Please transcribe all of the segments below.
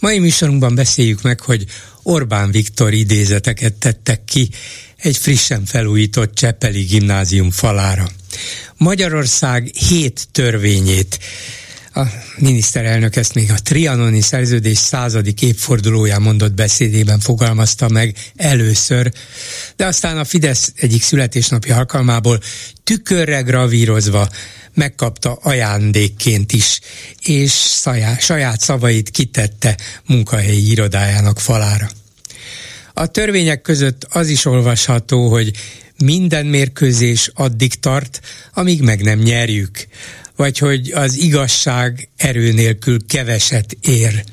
Mai műsorunkban beszéljük meg, hogy Orbán Viktor idézeteket tettek ki egy frissen felújított Csepeli gimnázium falára. Magyarország hét törvényét a miniszterelnök ezt még a trianoni szerződés századik évfordulóján mondott beszédében fogalmazta meg először, de aztán a Fidesz egyik születésnapi alkalmából tükörre gravírozva megkapta ajándékként is, és szajá, saját szavait kitette munkahelyi irodájának falára. A törvények között az is olvasható, hogy minden mérkőzés addig tart, amíg meg nem nyerjük, vagy hogy az igazság erő nélkül keveset ér.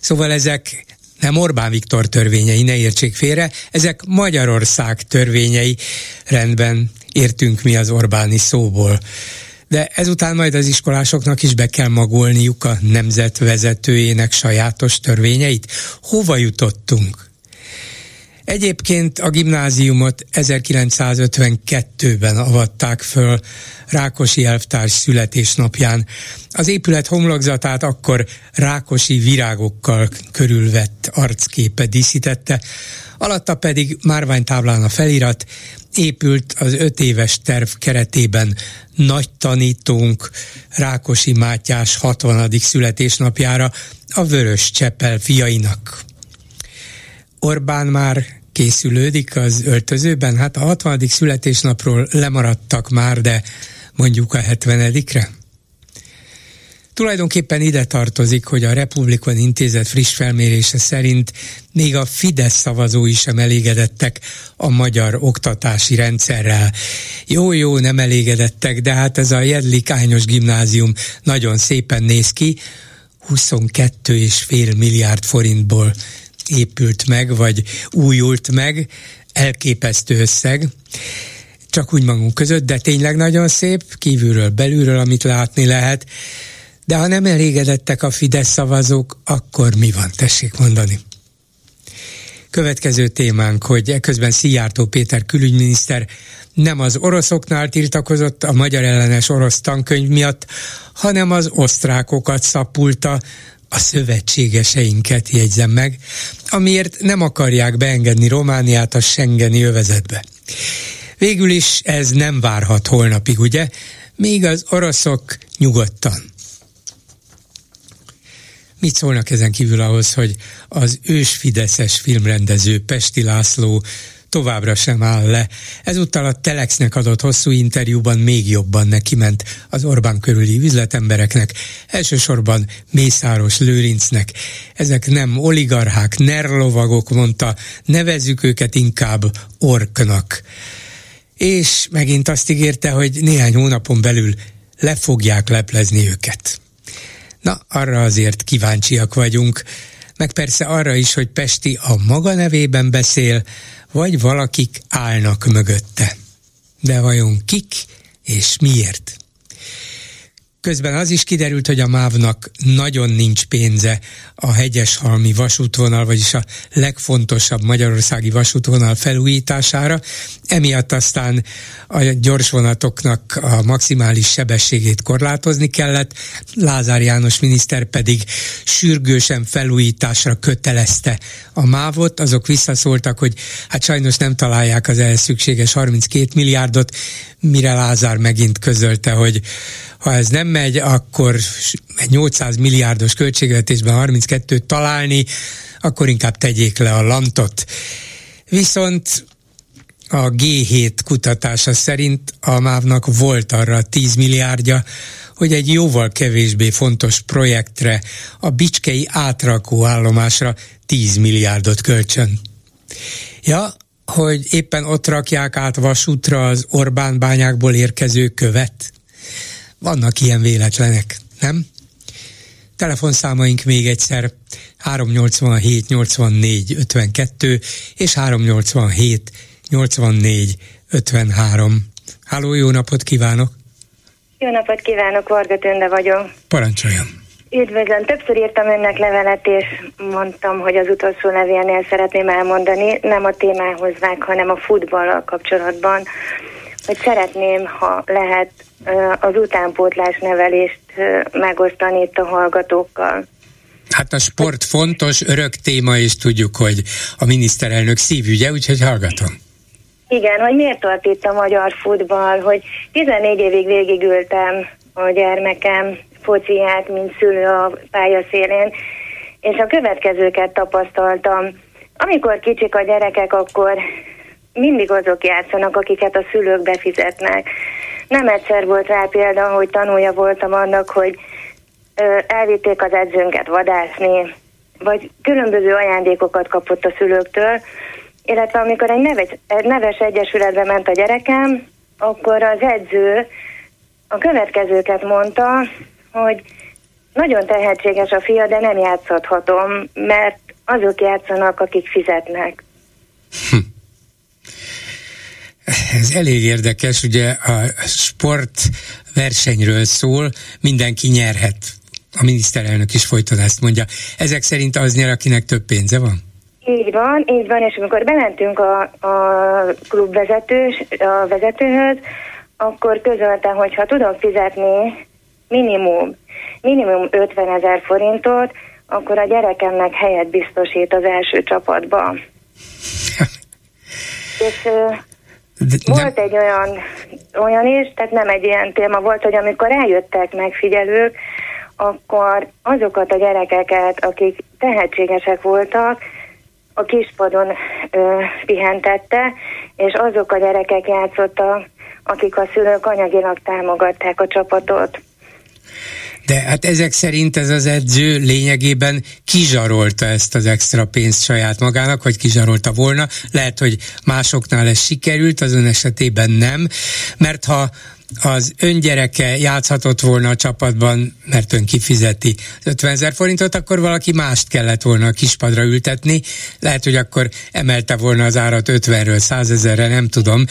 Szóval ezek nem Orbán Viktor törvényei, ne értsék félre, ezek Magyarország törvényei, rendben értünk mi az Orbáni szóból de ezután majd az iskolásoknak is be kell magolniuk a nemzet vezetőjének sajátos törvényeit. Hova jutottunk? Egyébként a gimnáziumot 1952-ben avatták föl Rákosi elvtárs születésnapján. Az épület homlokzatát akkor Rákosi virágokkal körülvett arcképe díszítette, alatta pedig márványtáblán a felirat, épült az öt éves terv keretében nagy tanítónk Rákosi Mátyás 60. születésnapjára a Vörös Csepel fiainak. Orbán már készülődik az öltözőben, hát a 60. születésnapról lemaradtak már, de mondjuk a 70-re? Tulajdonképpen ide tartozik, hogy a Republikon intézet friss felmérése szerint még a Fidesz szavazói sem elégedettek a magyar oktatási rendszerrel. Jó-jó, nem elégedettek, de hát ez a Jedlikányos gimnázium nagyon szépen néz ki, 22,5 milliárd forintból épült meg, vagy újult meg, elképesztő összeg csak úgy magunk között, de tényleg nagyon szép, kívülről, belülről, amit látni lehet. De ha nem elégedettek a Fidesz szavazók, akkor mi van? Tessék mondani. Következő témánk, hogy eközben Szijjártó Péter külügyminiszter nem az oroszoknál tiltakozott a magyar ellenes orosz tankönyv miatt, hanem az osztrákokat szapulta, a szövetségeseinket jegyzem meg, amiért nem akarják beengedni Romániát a Schengeni övezetbe. Végül is ez nem várhat holnapig, ugye? Míg az oroszok nyugodtan Mit szólnak ezen kívül ahhoz, hogy az ősfideszes filmrendező Pesti László továbbra sem áll le. Ezúttal a Telexnek adott hosszú interjúban még jobban neki ment az Orbán körüli üzletembereknek, elsősorban Mészáros Lőrincnek. Ezek nem oligarchák, nerlovagok, mondta, nevezzük őket inkább orknak. És megint azt ígérte, hogy néhány hónapon belül le fogják leplezni őket. Na, arra azért kíváncsiak vagyunk, meg persze arra is, hogy Pesti a maga nevében beszél, vagy valakik állnak mögötte. De vajon kik és miért? Közben az is kiderült, hogy a MÁV-nak nagyon nincs pénze a hegyeshalmi vasútvonal, vagyis a legfontosabb magyarországi vasútvonal felújítására. Emiatt aztán a gyorsvonatoknak a maximális sebességét korlátozni kellett. Lázár János miniszter pedig sürgősen felújításra kötelezte a mávot. Azok visszaszóltak, hogy hát sajnos nem találják az ehhez szükséges 32 milliárdot, mire Lázár megint közölte, hogy ha ez nem megy, akkor 800 milliárdos költségvetésben 32-t találni, akkor inkább tegyék le a lantot. Viszont a G7 kutatása szerint a MÁV-nak volt arra 10 milliárdja, hogy egy jóval kevésbé fontos projektre, a Bicskei átrakó állomásra 10 milliárdot kölcsön. Ja, hogy éppen ott rakják át vasútra az Orbán bányákból érkező követ? Vannak ilyen véletlenek, nem? Telefonszámaink még egyszer 387 84 52 és 387 84 53. Háló, jó napot kívánok! Jó napot kívánok, Varga Tönde vagyok. Parancsoljon! Üdvözlöm, többször írtam önnek levelet, és mondtam, hogy az utolsó levélnél szeretném elmondani, nem a témához vág, hanem a futballal kapcsolatban, hogy szeretném, ha lehet az utánpótlás nevelést megosztani itt a hallgatókkal. Hát a sport fontos, örök téma, és tudjuk, hogy a miniszterelnök szívügye, úgyhogy hallgatom. Igen, hogy miért tart itt a magyar futball, hogy 14 évig végigültem a gyermekem fociát, mint szülő a pályaszélén, és a következőket tapasztaltam. Amikor kicsik a gyerekek, akkor mindig azok játszanak, akiket a szülők befizetnek. Nem egyszer volt rá példa, hogy tanulja voltam annak, hogy elvitték az edzőnket vadászni, vagy különböző ajándékokat kapott a szülőktől, illetve amikor egy neves, neves egyesületbe ment a gyerekem, akkor az edző a következőket mondta, hogy nagyon tehetséges a fia, de nem játszhatom, mert azok játszanak, akik fizetnek. Hm. Ez elég érdekes, ugye a sport versenyről szól, mindenki nyerhet. A miniszterelnök is folyton ezt mondja. Ezek szerint az nyer, akinek több pénze van? Így van, így van, és amikor bementünk a, a klubvezetős, a vezetőhöz, akkor közölte, hogy ha tudom fizetni minimum, minimum 50 ezer forintot, akkor a gyerekemnek helyet biztosít az első csapatba. és de, volt egy olyan, olyan is, tehát nem egy ilyen téma volt, hogy amikor eljöttek megfigyelők, akkor azokat a gyerekeket, akik tehetségesek voltak, a kispadon ö, pihentette, és azok a gyerekek játszottak, akik a szülők anyagilag támogatták a csapatot. De hát ezek szerint ez az edző lényegében kizsarolta ezt az extra pénzt saját magának, vagy kizsarolta volna. Lehet, hogy másoknál ez sikerült, az ön esetében nem, mert ha az öngyereke játszhatott volna a csapatban, mert ön kifizeti 50 ezer forintot, akkor valaki mást kellett volna a kispadra ültetni. Lehet, hogy akkor emelte volna az árat 50-ről 100 ezerre, nem tudom.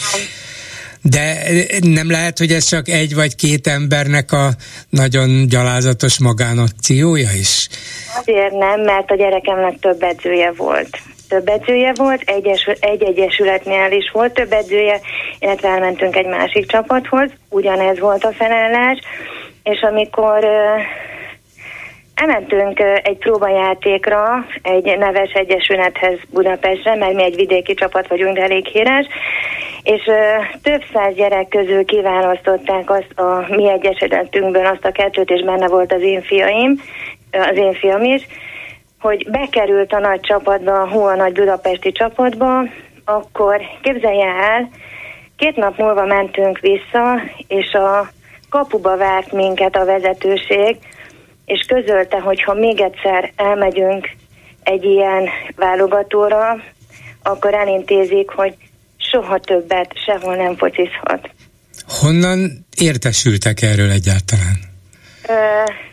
De nem lehet, hogy ez csak egy vagy két embernek a nagyon gyalázatos magánakciója is? Azért nem, mert a gyerekemnek több edzője volt. Több edzője volt, egy, egy egyesületnél is volt több edzője, illetve elmentünk egy másik csapathoz, ugyanez volt a felállás, és amikor elmentünk egy próbajátékra egy neves egyesülethez Budapestre, mert mi egy vidéki csapat vagyunk, de elég híres, és uh, több száz gyerek közül kiválasztották azt a mi egyesületünkből azt a kettőt, és benne volt az én fiaim, az én fiam is, hogy bekerült a nagy csapatba, a Hua nagy budapesti csapatba, akkor képzelje el, két nap múlva mentünk vissza, és a kapuba várt minket a vezetőség, és közölte, hogy ha még egyszer elmegyünk egy ilyen válogatóra, akkor elintézik, hogy soha többet sehol nem focizhat. Honnan értesültek erről egyáltalán?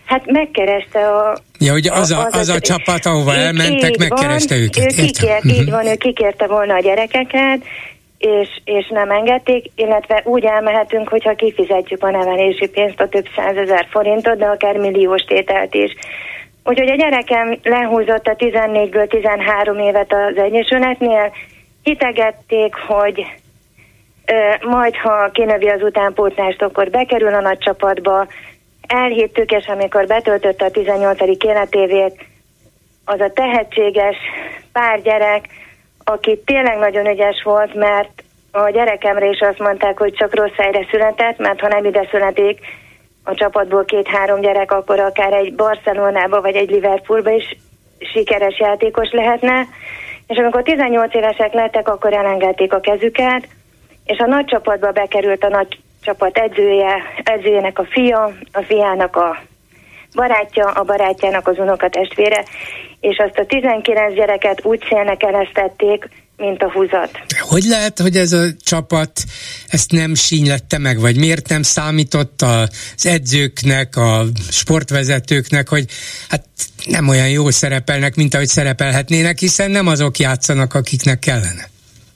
Hát megkereste a... Ja, ugye az a, az, az a, a csapat, ahova elmentek, megkereste van, őket. Ő kikért, uh-huh. így van, ő kikérte volna a gyerekeket, és, és nem engedték, illetve úgy elmehetünk, hogyha kifizetjük a nevelési pénzt, a több százezer forintot, de akár milliós tételt is. Úgyhogy a gyerekem lehúzott a 14-ből 13 évet az Egyesületnél, hitegették, hogy ö, majd ha kinövi az utánpótlást, akkor bekerül a nagy csapatba, elhittük, és amikor betöltötte a 18. életévét, az a tehetséges pár gyerek, aki tényleg nagyon ügyes volt, mert a gyerekemre is azt mondták, hogy csak rossz helyre született, mert ha nem ide születik a csapatból két-három gyerek, akkor akár egy Barcelonába vagy egy Liverpoolba is sikeres játékos lehetne. És amikor 18 évesek lettek, akkor elengedték a kezüket, és a nagy csapatba bekerült a nagy csapat edzője, edzőjének a fia, a fiának a barátja, a barátjának az unoka testvére, és azt a 19 gyereket úgy szélnek elesztették, mint a húzat. Hogy lehet, hogy ez a csapat ezt nem sínylette meg, vagy miért nem számított az edzőknek, a sportvezetőknek, hogy hát nem olyan jól szerepelnek, mint ahogy szerepelhetnének, hiszen nem azok játszanak, akiknek kellene.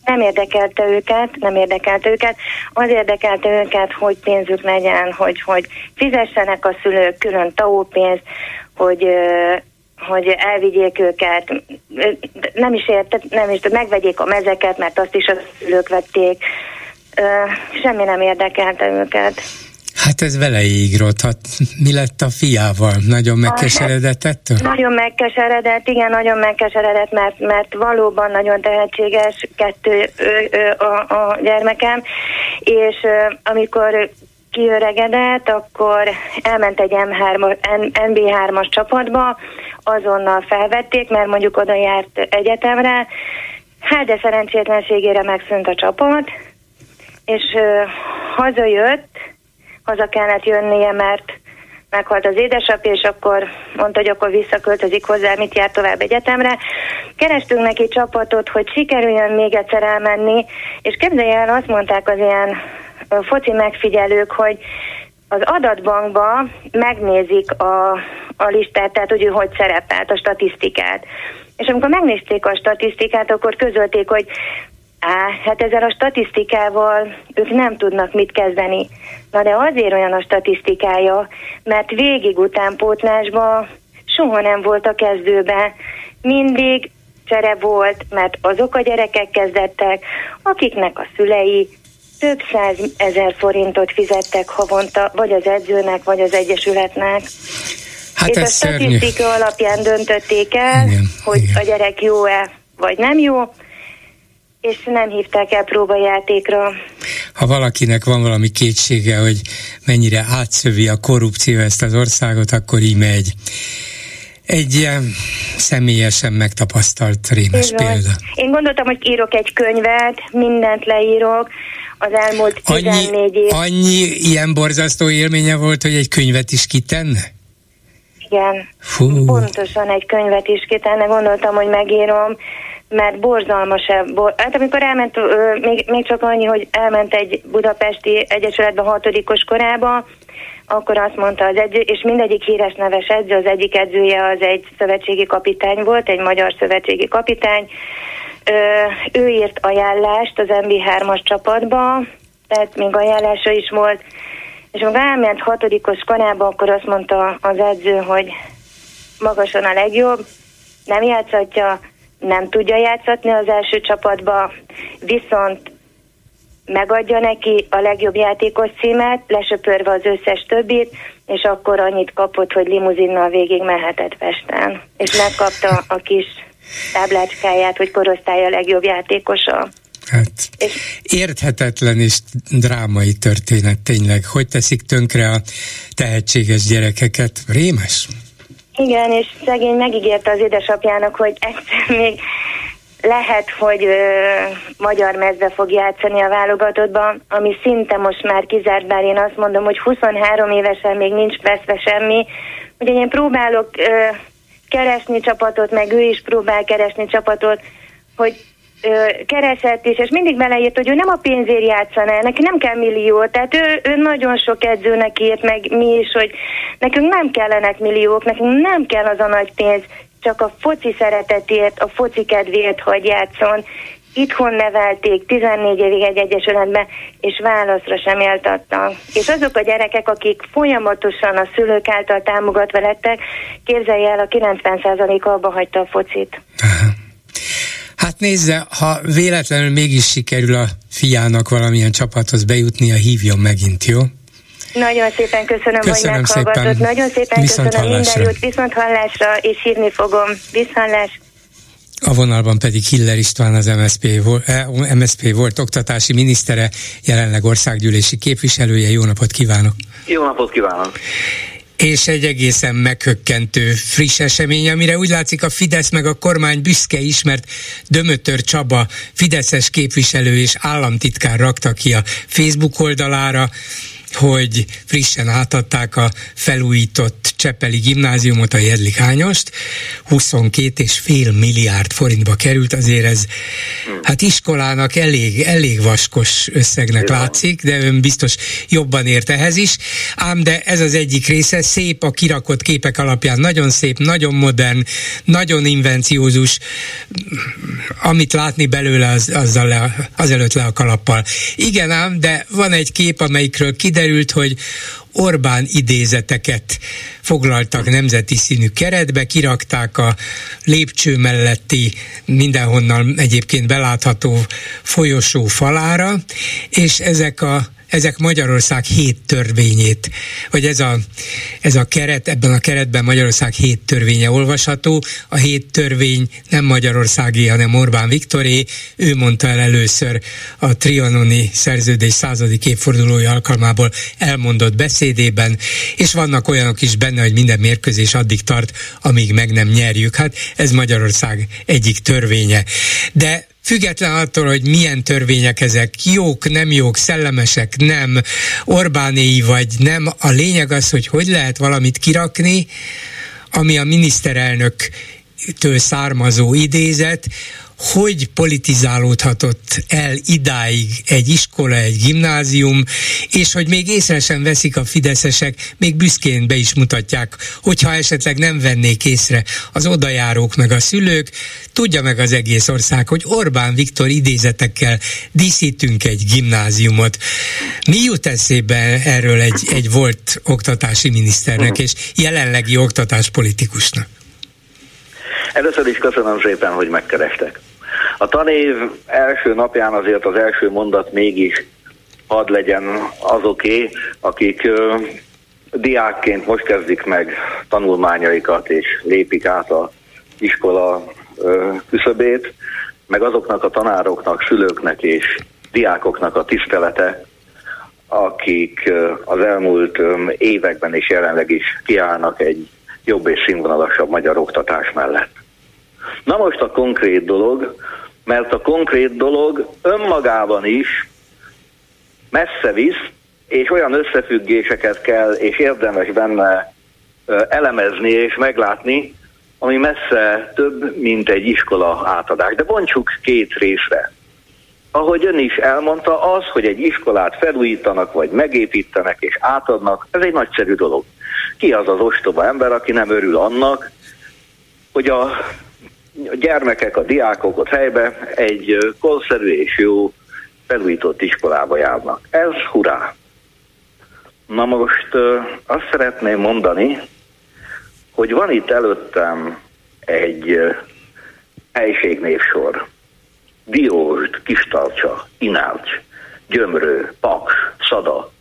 Nem érdekelte őket, nem érdekelte őket. Az érdekelte őket, hogy pénzük legyen, hogy, hogy fizessenek a szülők külön TAO pénzt, hogy hogy elvigyék őket, nem is érte, nem is, megvegyék a mezeket, mert azt is a szülők vették. Semmi nem érdekelte őket. Hát ez vele ígrott. Hát mi lett a fiával? Nagyon megkeseredett ettől? Nagyon megkeseredett, igen, nagyon megkeseredett, mert, mert valóban nagyon tehetséges kettő ő, ő, a, a gyermekem, és amikor kiöregedett, akkor elment egy M3, NB3-as csapatba, azonnal felvették, mert mondjuk oda járt egyetemre, hát de szerencsétlenségére megszűnt a csapat, és ö, hazajött, haza kellett jönnie, mert meghalt az édesapja, és akkor mondta, hogy akkor visszaköltözik hozzá, mit jár tovább egyetemre. Kerestünk neki csapatot, hogy sikerüljön még egyszer elmenni, és képzelj el, azt mondták az ilyen foci megfigyelők, hogy az adatbankba megnézik a, a listát, tehát hogy ő hogy szerepelt, a statisztikát. És amikor megnézték a statisztikát, akkor közölték, hogy Á, hát ezzel a statisztikával ők nem tudnak mit kezdeni. Na de azért olyan a statisztikája, mert végig utánpótlásban soha nem volt a kezdőbe. Mindig csere volt, mert azok a gyerekek kezdettek, akiknek a szülei több száz ezer forintot fizettek havonta, vagy az edzőnek, vagy az egyesületnek. Hát és a statisztika szörnyű. alapján döntötték el, igen, hogy igen. a gyerek jó-e, vagy nem jó, és nem hívták el próbajátékra. Ha valakinek van valami kétsége, hogy mennyire átszövi a korrupció ezt az országot, akkor így megy. Egy ilyen személyesen megtapasztalt rémes példa. Én gondoltam, hogy írok egy könyvet, mindent leírok, az elmúlt 14 annyi, év. Annyi ilyen borzasztó élménye volt, hogy egy könyvet is kitenne? Igen, Fú. pontosan egy könyvet is kitenne, gondoltam, hogy megírom, mert borzalmas Bor- hát amikor elment, ö, még, még csak annyi, hogy elment egy budapesti egyesületbe hatodikos korába, akkor azt mondta az edző, és mindegyik híres neves edző, az egyik edzője az egy szövetségi kapitány volt, egy magyar szövetségi kapitány, ő írt ajánlást az MB3-as csapatba, tehát még ajánlása is volt, és amikor elment hatodikos kanába, akkor azt mondta az edző, hogy magasan a legjobb, nem játszhatja, nem tudja játszatni az első csapatba, viszont megadja neki a legjobb játékos címet, lesöpörve az összes többit, és akkor annyit kapott, hogy limuzinnal végig mehetett Pesten. És megkapta a kis táblácskáját, hogy korosztály a legjobb játékosa. Hát érthetetlen és drámai történet tényleg. Hogy teszik tönkre a tehetséges gyerekeket? Rémes? Igen, és szegény megígérte az édesapjának, hogy egyszer még lehet, hogy ö, magyar mezbe fog játszani a válogatottban, ami szinte most már kizárt, bár én azt mondom, hogy 23 évesen még nincs veszve semmi. Ugye én próbálok ö, keresni csapatot, meg ő is próbál keresni csapatot, hogy keresett is, és mindig beleírt, hogy ő nem a pénzért játszaná, neki nem kell millió, tehát ő, ő nagyon sok edzőnek írt, meg mi is, hogy nekünk nem kellenek milliók, nekünk nem kell az a nagy pénz, csak a foci szeretetért, a foci kedvéért, hogy játszon, itthon nevelték 14 évig egy egyesületben, és válaszra sem éltattak. És azok a gyerekek, akik folyamatosan a szülők által támogatva lettek, képzelj el, a 90% abba hagyta a focit. Hát nézze, ha véletlenül mégis sikerül a fiának valamilyen csapathoz bejutnia, hívjon megint, jó? Nagyon szépen köszönöm, köszönöm hogy meghallgatott. Szépen. Nagyon szépen Viszont köszönöm hallásra. minden jót, viszont hallásra, és hívni fogom. Viszontlás. A vonalban pedig Hiller István az MSZP, volt, eh, MSZP volt oktatási minisztere, jelenleg országgyűlési képviselője. Jó napot kívánok! Jó napot kívánok! És egy egészen meghökkentő friss esemény, amire úgy látszik a Fidesz meg a kormány büszke is, mert Dömötör Csaba, Fideszes képviselő és államtitkár rakta ki a Facebook oldalára hogy frissen átadták a felújított Csepeli gimnáziumot, a Jedlik Hányost, 22,5 milliárd forintba került, azért ez hát iskolának elég, elég vaskos összegnek látszik, de ön biztos jobban ért ehhez is, ám de ez az egyik része, szép a kirakott képek alapján, nagyon szép, nagyon modern, nagyon invenciózus, amit látni belőle, az, azzal le, azelőtt le a kalappal. Igen ám, de van egy kép, amelyikről kiderült, hogy Orbán idézeteket foglaltak nemzeti színű keretbe, kirakták a lépcső melletti mindenhonnan egyébként belátható folyosó falára, és ezek a ezek Magyarország hét törvényét, vagy ez a, ez a keret, ebben a keretben Magyarország hét törvénye olvasható. A hét törvény nem Magyarországi, hanem Orbán Viktoré. Ő mondta el először a trianoni szerződés századik évfordulója alkalmából elmondott beszédében, és vannak olyanok is benne, hogy minden mérkőzés addig tart, amíg meg nem nyerjük. Hát ez Magyarország egyik törvénye. De független attól, hogy milyen törvények ezek, jók, nem jók, szellemesek, nem, Orbánéi vagy nem, a lényeg az, hogy hogy lehet valamit kirakni, ami a miniszterelnök től származó idézet, hogy politizálódhatott el idáig egy iskola, egy gimnázium, és hogy még észre sem veszik a fideszesek, még büszkén be is mutatják, hogyha esetleg nem vennék észre az odajárók meg a szülők, tudja meg az egész ország, hogy Orbán Viktor idézetekkel díszítünk egy gimnáziumot. Mi jut eszébe erről egy, egy volt oktatási miniszternek és jelenlegi oktatáspolitikusnak? Először is köszönöm szépen, hogy megkerestek. A tanév első napján azért az első mondat mégis hadd legyen azoké, akik ö, diákként most kezdik meg tanulmányaikat és lépik át a iskola ö, küszöbét, meg azoknak a tanároknak, szülőknek és diákoknak a tisztelete, akik az elmúlt években és jelenleg is kiállnak egy jobb és színvonalasabb magyar oktatás mellett. Na most a konkrét dolog, mert a konkrét dolog önmagában is messze visz, és olyan összefüggéseket kell, és érdemes benne elemezni és meglátni, ami messze több, mint egy iskola átadás. De bontsuk két részre. Ahogy ön is elmondta, az, hogy egy iskolát felújítanak, vagy megépítenek és átadnak, ez egy nagyszerű dolog. Ki az az ostoba ember, aki nem örül annak, hogy a gyermekek, a diákok ott helybe egy korszerű és jó felújított iskolába járnak. Ez hurrá! Na most azt szeretném mondani, hogy van itt előttem egy helységnévsor. Diósd, Kistalcsa, Inálcs, Gyömrő, Paks, Szada,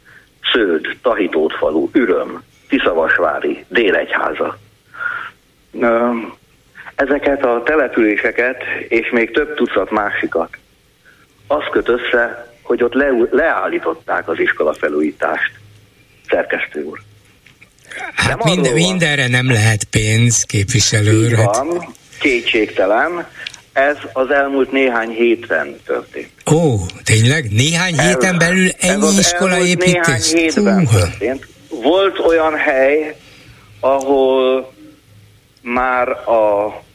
Sződ, Tahitótfalu, Üröm, Tiszavasvári, Délegyháza ezeket a településeket, és még több tucat másikat, az köt össze, hogy ott le, leállították az iskola felújítást. Szerkesztő úr. Hát nem minden, mindenre nem lehet pénz, képviselő úr. Hát- van, kétségtelen. Ez az elmúlt néhány héten történt. Ó, tényleg? Néhány ez, héten belül ennyi iskola építés? Néhány hétben történt. Volt olyan hely, ahol már a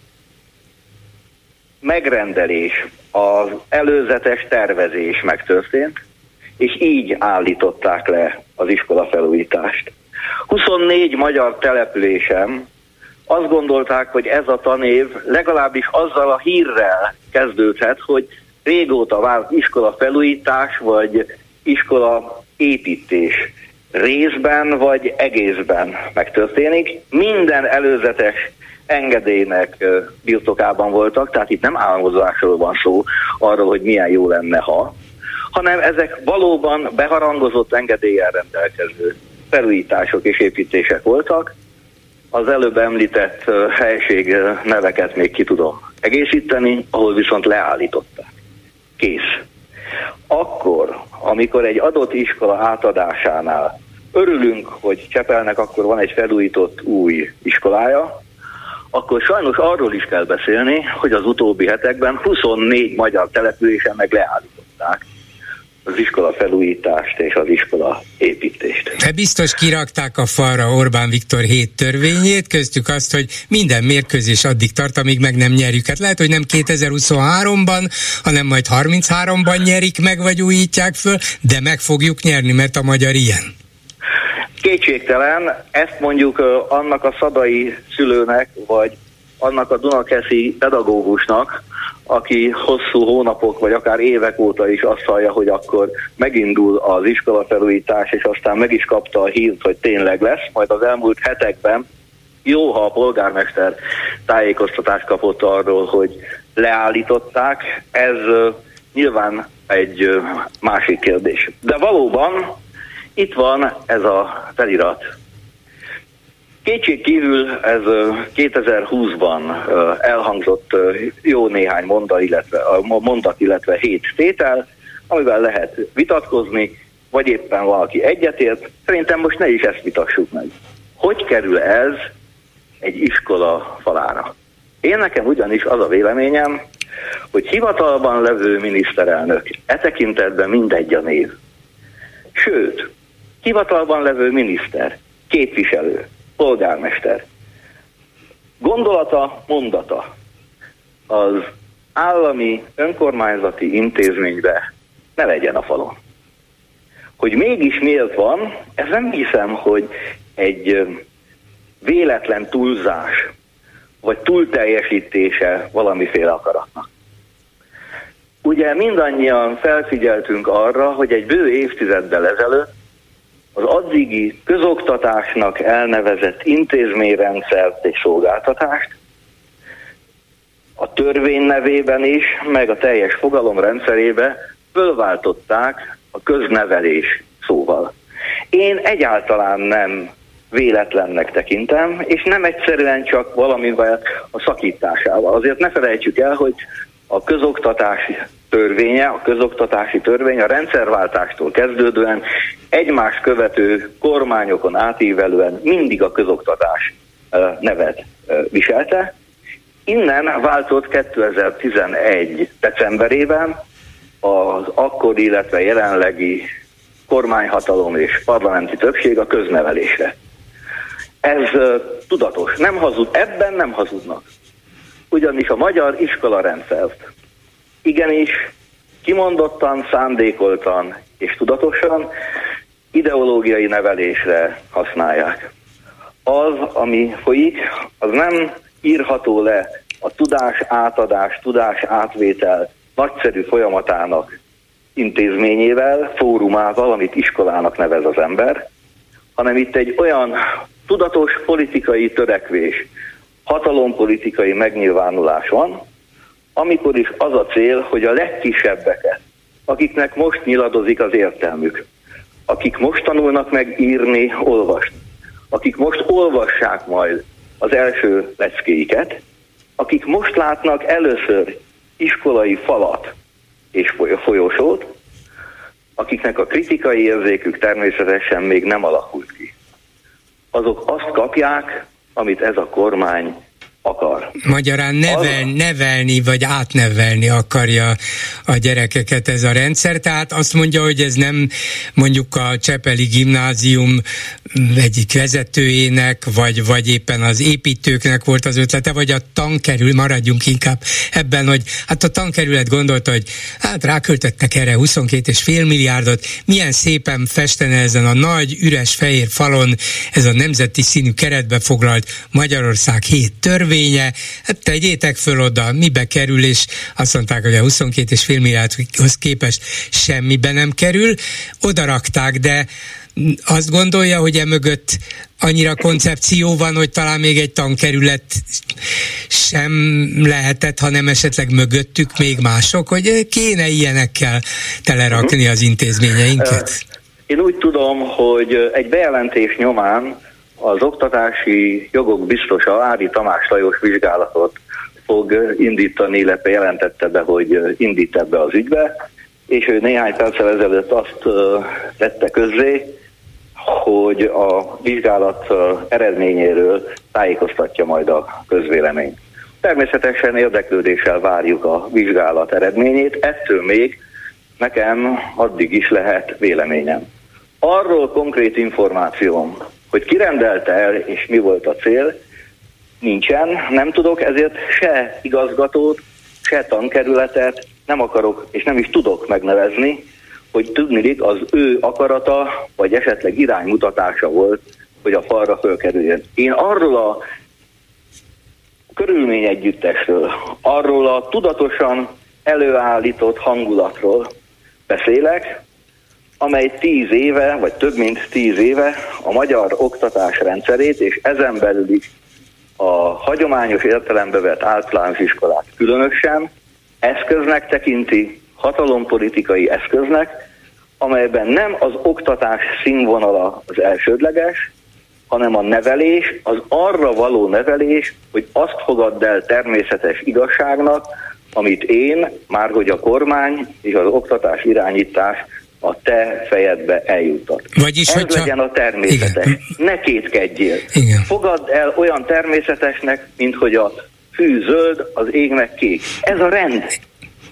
megrendelés, az előzetes tervezés megtörtént, és így állították le az iskola felújítást. 24 magyar településen azt gondolták, hogy ez a tanév legalábbis azzal a hírrel kezdődhet, hogy régóta várt iskola felújítás, vagy iskola építés részben vagy egészben megtörténik. Minden előzetes engedélynek birtokában voltak, tehát itt nem álmodozásról van szó arról, hogy milyen jó lenne, ha, hanem ezek valóban beharangozott engedéllyel rendelkező felújítások és építések voltak. Az előbb említett helység neveket még ki tudom egészíteni, ahol viszont leállították. Kész. Akkor, amikor egy adott iskola átadásánál örülünk, hogy Csepelnek akkor van egy felújított új iskolája, akkor sajnos arról is kell beszélni, hogy az utóbbi hetekben 24 magyar településen meg leállították az iskola felújítást és az iskola építést. De biztos kirakták a falra Orbán Viktor hét törvényét, köztük azt, hogy minden mérkőzés addig tart, amíg meg nem nyerjük. Hát lehet, hogy nem 2023-ban, hanem majd 33-ban nyerik meg, vagy újítják föl, de meg fogjuk nyerni, mert a magyar ilyen. Kétségtelen, ezt mondjuk annak a szadai szülőnek, vagy annak a Dunakeszi pedagógusnak, aki hosszú hónapok vagy akár évek óta is azt hallja, hogy akkor megindul az iskolafelújítás, és aztán meg is kapta a hírt, hogy tényleg lesz, majd az elmúlt hetekben jó, ha a polgármester tájékoztatást kapott arról, hogy leállították, ez nyilván egy másik kérdés. De valóban itt van ez a felirat, Kétség kívül ez 2020-ban elhangzott jó néhány mondat, illetve, mondat, illetve hét tétel, amivel lehet vitatkozni, vagy éppen valaki egyetért. Szerintem most ne is ezt vitassuk meg. Hogy kerül ez egy iskola falára? Én nekem ugyanis az a véleményem, hogy hivatalban levő miniszterelnök e tekintetben mindegy a név. Sőt, hivatalban levő miniszter, képviselő, polgármester. Gondolata, mondata az állami önkormányzati intézménybe ne legyen a falon. Hogy mégis miért van, ez nem hiszem, hogy egy véletlen túlzás, vagy túlteljesítése valamiféle akaratnak. Ugye mindannyian felfigyeltünk arra, hogy egy bő évtizeddel ezelőtt az addigi közoktatásnak elnevezett intézményrendszert és szolgáltatást, a törvény nevében is, meg a teljes fogalom rendszerébe fölváltották a köznevelés szóval. Én egyáltalán nem véletlennek tekintem, és nem egyszerűen csak valamivel a szakításával. Azért ne felejtsük el, hogy a közoktatási törvénye, a közoktatási törvény a rendszerváltástól kezdődően egymást követő kormányokon átívelően mindig a közoktatás nevet viselte. Innen váltott 2011. decemberében az akkori, illetve jelenlegi kormányhatalom és parlamenti többség a köznevelésre. Ez tudatos. Nem hazud, ebben nem hazudnak. Ugyanis a magyar iskolarendszert igenis kimondottan, szándékoltan és tudatosan ideológiai nevelésre használják. Az, ami folyik, az nem írható le a tudás átadás, tudás átvétel nagyszerű folyamatának intézményével, fórumával, amit iskolának nevez az ember, hanem itt egy olyan tudatos politikai törekvés, hatalompolitikai megnyilvánulás van, amikor is az a cél, hogy a legkisebbeket, akiknek most nyiladozik az értelmük, akik most tanulnak meg írni, olvasni, akik most olvassák majd az első leckéiket, akik most látnak először iskolai falat és folyosót, akiknek a kritikai érzékük természetesen még nem alakult ki. Azok azt kapják, amit ez a kormány akar. Magyarán nevel, nevelni vagy átnevelni akarja a gyerekeket ez a rendszer, tehát azt mondja, hogy ez nem mondjuk a Csepeli gimnázium egyik vezetőjének, vagy, vagy éppen az építőknek volt az ötlete, vagy a tankerül, maradjunk inkább ebben, hogy hát a tankerület gondolta, hogy hát ráköltöttek erre 22,5 milliárdot, milyen szépen festene ezen a nagy, üres fehér falon ez a nemzeti színű keretbe foglalt Magyarország hét törvény, törvénye, hát tegyétek föl oda, mibe kerül, és azt mondták, hogy a 22,5 milliárdhoz képest semmibe nem kerül, oda rakták, de azt gondolja, hogy emögött annyira koncepció van, hogy talán még egy tankerület sem lehetett, hanem esetleg mögöttük még mások, hogy kéne ilyenekkel telerakni az intézményeinket? Én úgy tudom, hogy egy bejelentés nyomán az oktatási jogok biztosa Ári Tamás Lajos vizsgálatot fog indítani, illetve jelentette be, hogy indít ebbe az ügybe, és ő néhány perccel ezelőtt azt tette közzé, hogy a vizsgálat eredményéről tájékoztatja majd a közvéleményt. Természetesen érdeklődéssel várjuk a vizsgálat eredményét, ettől még nekem addig is lehet véleményem. Arról konkrét információm, hogy ki rendelte el és mi volt a cél, nincsen, nem tudok ezért se igazgatót, se tankerületet nem akarok és nem is tudok megnevezni, hogy tudnilik az ő akarata, vagy esetleg iránymutatása volt, hogy a falra fölkerüljön. Én arról a körülmény együttesről, arról a tudatosan előállított hangulatról beszélek, amely tíz éve, vagy több mint tíz éve a magyar oktatás rendszerét, és ezen belül is a hagyományos értelembe vett általános iskolát különösen eszköznek tekinti, hatalompolitikai eszköznek, amelyben nem az oktatás színvonala az elsődleges, hanem a nevelés, az arra való nevelés, hogy azt fogadd el természetes igazságnak, amit én, már hogy a kormány és az oktatás irányítás a te fejedbe eljuttat. Vagyis, Ez hogyha... legyen a természetes. Igen. Ne kétkedjél. Igen. Fogadd el olyan természetesnek, mint hogy a fű zöld, az ég meg kék. Ez a rend.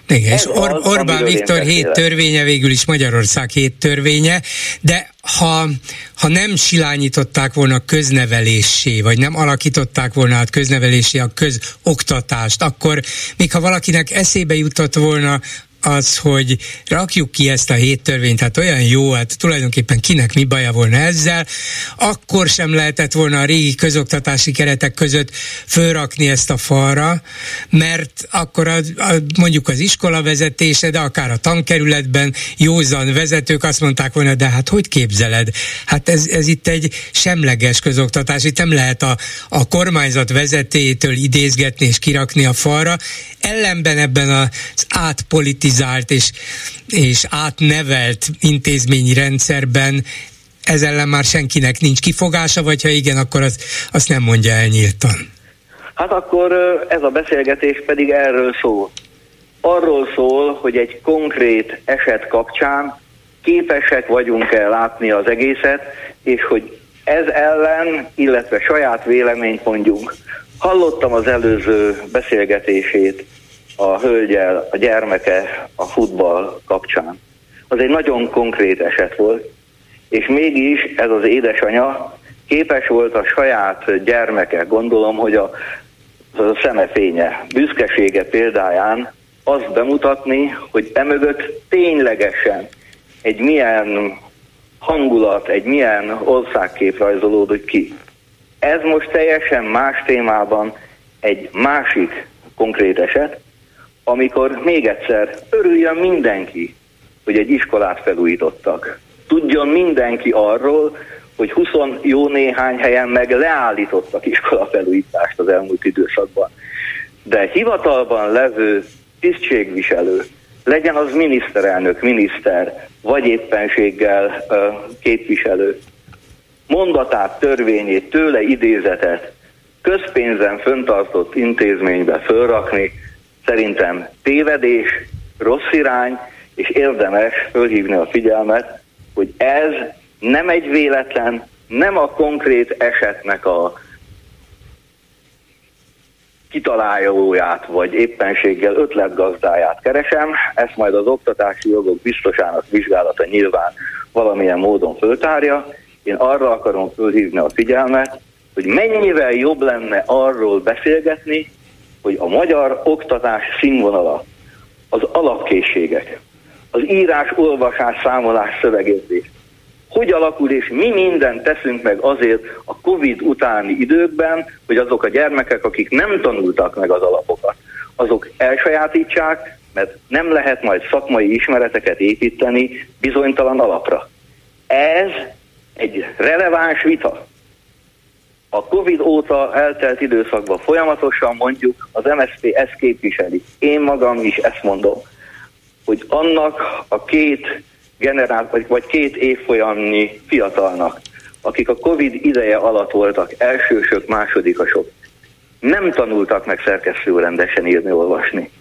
Igen, és Or- Orbán Viktor hét törvénye, végül is Magyarország hét törvénye, de ha, ha nem silányították volna köznevelésé, vagy nem alakították volna át köznevelésé a közoktatást, akkor még ha valakinek eszébe jutott volna az, hogy rakjuk ki ezt a hét törvényt, hát olyan jó, hát tulajdonképpen kinek mi baja volna ezzel, akkor sem lehetett volna a régi közoktatási keretek között fölrakni ezt a falra, mert akkor a, a, mondjuk az iskola vezetése, de akár a tankerületben józan vezetők azt mondták volna, de hát hogy képzeled? Hát ez, ez itt egy semleges közoktatás, itt nem lehet a, a kormányzat vezetétől idézgetni és kirakni a falra, ellenben ebben az átpolitizált és, és átnevelt intézményi rendszerben ez ellen már senkinek nincs kifogása, vagy ha igen, akkor azt, azt nem mondja el nyíltan. Hát akkor ez a beszélgetés pedig erről szól. Arról szól, hogy egy konkrét eset kapcsán képesek vagyunk-e látni az egészet, és hogy ez ellen, illetve saját véleményt mondjunk. Hallottam az előző beszélgetését a hölgyel, a gyermeke a futball kapcsán. Az egy nagyon konkrét eset volt, és mégis ez az édesanya képes volt a saját gyermeke, gondolom, hogy a, a szemefénye, büszkesége példáján azt bemutatni, hogy emögött ténylegesen egy milyen hangulat, egy milyen országkép rajzolódik ki. Ez most teljesen más témában egy másik konkrét eset, amikor még egyszer örüljön mindenki, hogy egy iskolát felújítottak. Tudjon mindenki arról, hogy 20 jó néhány helyen meg leállítottak iskolafelújítást az elmúlt időszakban. De hivatalban levő tisztségviselő, legyen az miniszterelnök, miniszter, vagy éppenséggel képviselő, mondatát, törvényét, tőle idézetet közpénzen föntartott intézménybe fölrakni, szerintem tévedés, rossz irány, és érdemes fölhívni a figyelmet, hogy ez nem egy véletlen, nem a konkrét esetnek a kitalálóját, vagy éppenséggel ötletgazdáját keresem, ezt majd az oktatási jogok biztosának vizsgálata nyilván valamilyen módon föltárja. Én arra akarom fölhívni a figyelmet, hogy mennyivel jobb lenne arról beszélgetni, hogy a magyar oktatás színvonala, az alapkészségek, az írás, olvasás, számolás, szövegértés, hogy alakul és mi mindent teszünk meg azért a Covid utáni időkben, hogy azok a gyermekek, akik nem tanultak meg az alapokat, azok elsajátítsák, mert nem lehet majd szakmai ismereteket építeni bizonytalan alapra. Ez egy releváns vita. A Covid óta eltelt időszakban folyamatosan mondjuk az MSZP ezt képviseli. Én magam is ezt mondom, hogy annak a két generál, vagy, vagy két évfolyamnyi fiatalnak, akik a Covid ideje alatt voltak elsősök, másodikasok, nem tanultak meg szerkesztőrendesen írni, olvasni.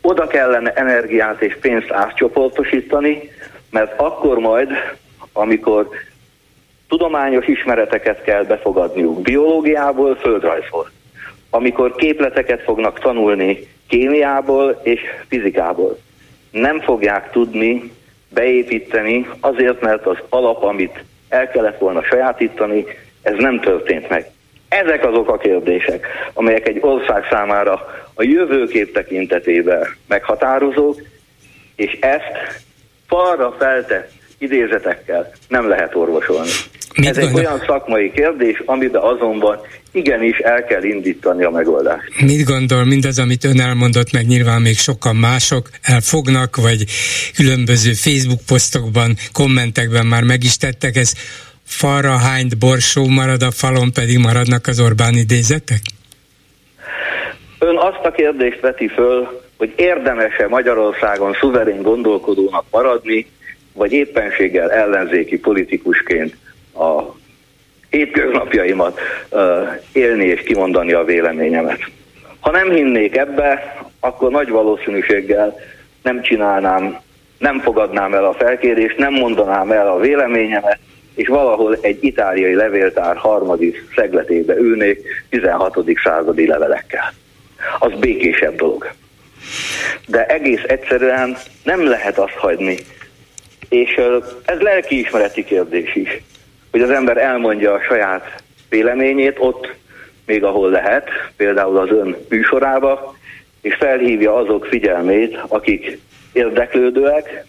Oda kellene energiát és pénzt átcsoportosítani, mert akkor majd, amikor tudományos ismereteket kell befogadniuk biológiából, földrajzból. Amikor képleteket fognak tanulni kémiából és fizikából. nem fogják tudni beépíteni, azért, mert az alap, amit el kellett volna sajátítani, ez nem történt meg. Ezek azok a kérdések, amelyek egy ország számára a jövőkép tekintetében meghatározók, és ezt falra feltett idézetekkel nem lehet orvosolni. Mit Ez gondol? egy olyan szakmai kérdés, amiben azonban igenis el kell indítani a megoldást. Mit gondol, mindaz, amit ön elmondott, meg nyilván még sokan mások elfognak, vagy különböző Facebook posztokban, kommentekben már meg is tettek, ez falra hányt borsó marad, a falon pedig maradnak az Orbán idézetek? Ön azt a kérdést veti föl, hogy érdemes-e Magyarországon szuverén gondolkodónak maradni, vagy éppenséggel ellenzéki politikusként a hétköznapjaimat élni és kimondani a véleményemet. Ha nem hinnék ebbe, akkor nagy valószínűséggel nem csinálnám, nem fogadnám el a felkérést, nem mondanám el a véleményemet, és valahol egy itáliai levéltár harmadik szegletébe ülnék 16. századi levelekkel. Az békésebb dolog. De egész egyszerűen nem lehet azt hagyni, és ez lelkiismereti kérdés is, hogy az ember elmondja a saját véleményét ott, még ahol lehet, például az ön műsorába, és felhívja azok figyelmét, akik érdeklődőek,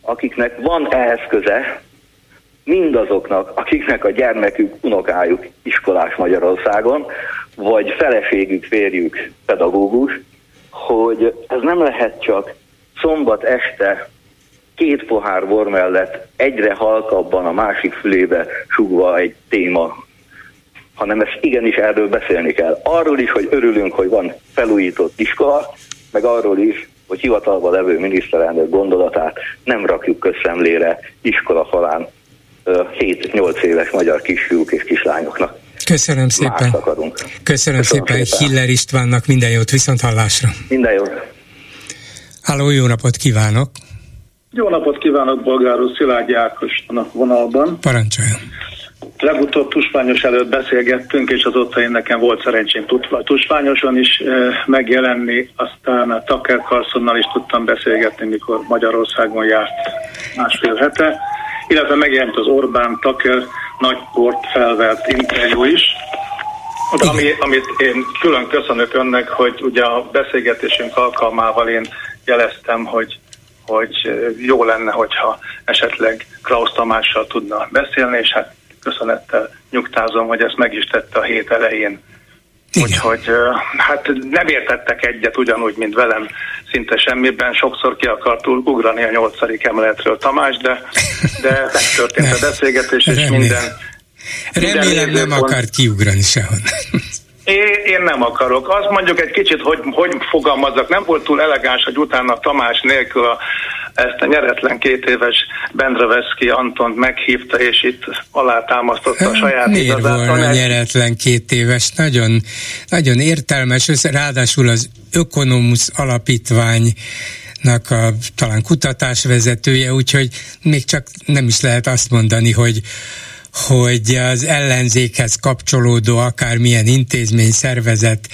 akiknek van ehhez köze, mindazoknak, akiknek a gyermekük, unokájuk iskolás Magyarországon, vagy feleségük, férjük pedagógus, hogy ez nem lehet csak szombat este két pohár bor mellett egyre halkabban a másik fülébe sugva egy téma, hanem ezt igenis erről beszélni kell. Arról is, hogy örülünk, hogy van felújított iskola, meg arról is, hogy hivatalban levő miniszterelnök gondolatát nem rakjuk közszemlére iskola falán 7-8 éves magyar kisfiúk és kislányoknak. Köszönöm szépen. Köszönöm, Köszönöm szépen, szépen Hiller Istvánnak minden jót, viszont hallásra. Minden jót. Háló, jó napot kívánok! Jó napot kívánok, Bolgáró Szilágyi Ákos a vonalban. Parancsoljon. Legutóbb Tusványos előtt beszélgettünk, és azóta én nekem volt szerencsém Tusványoson is e, megjelenni, aztán a Tucker Carlsonnal is tudtam beszélgetni, mikor Magyarországon járt másfél hete, illetve megjelent az Orbán Tucker nagy port interjú is, ami, amit én külön köszönök önnek, hogy ugye a beszélgetésünk alkalmával én jeleztem, hogy hogy jó lenne, hogyha esetleg Klaus Tamással tudna beszélni, és hát köszönettel nyugtázom, hogy ezt meg is tette a hét elején. Igen. Úgyhogy hát nem értettek egyet ugyanúgy, mint velem szinte semmiben. Sokszor ki akart ugrani a nyolcadik emeletről Tamás, de, de megtörtént a beszélgetés, és minden... Remélem minden nem akart kiugrani sehonnan. Én, én nem akarok. Az mondjuk egy kicsit, hogy, hogy fogalmazzak, nem volt túl elegáns, hogy utána Tamás nélkül a, ezt a nyeretlen két éves Bendraveszki Antont meghívta, és itt alátámasztotta a saját Miért igazát. volna egy... nyeretlen két éves? Nagyon, nagyon értelmes, ráadásul az Ökonomusz Alapítvány a talán kutatásvezetője, úgyhogy még csak nem is lehet azt mondani, hogy hogy az ellenzékhez kapcsolódó akármilyen intézmény, szervezet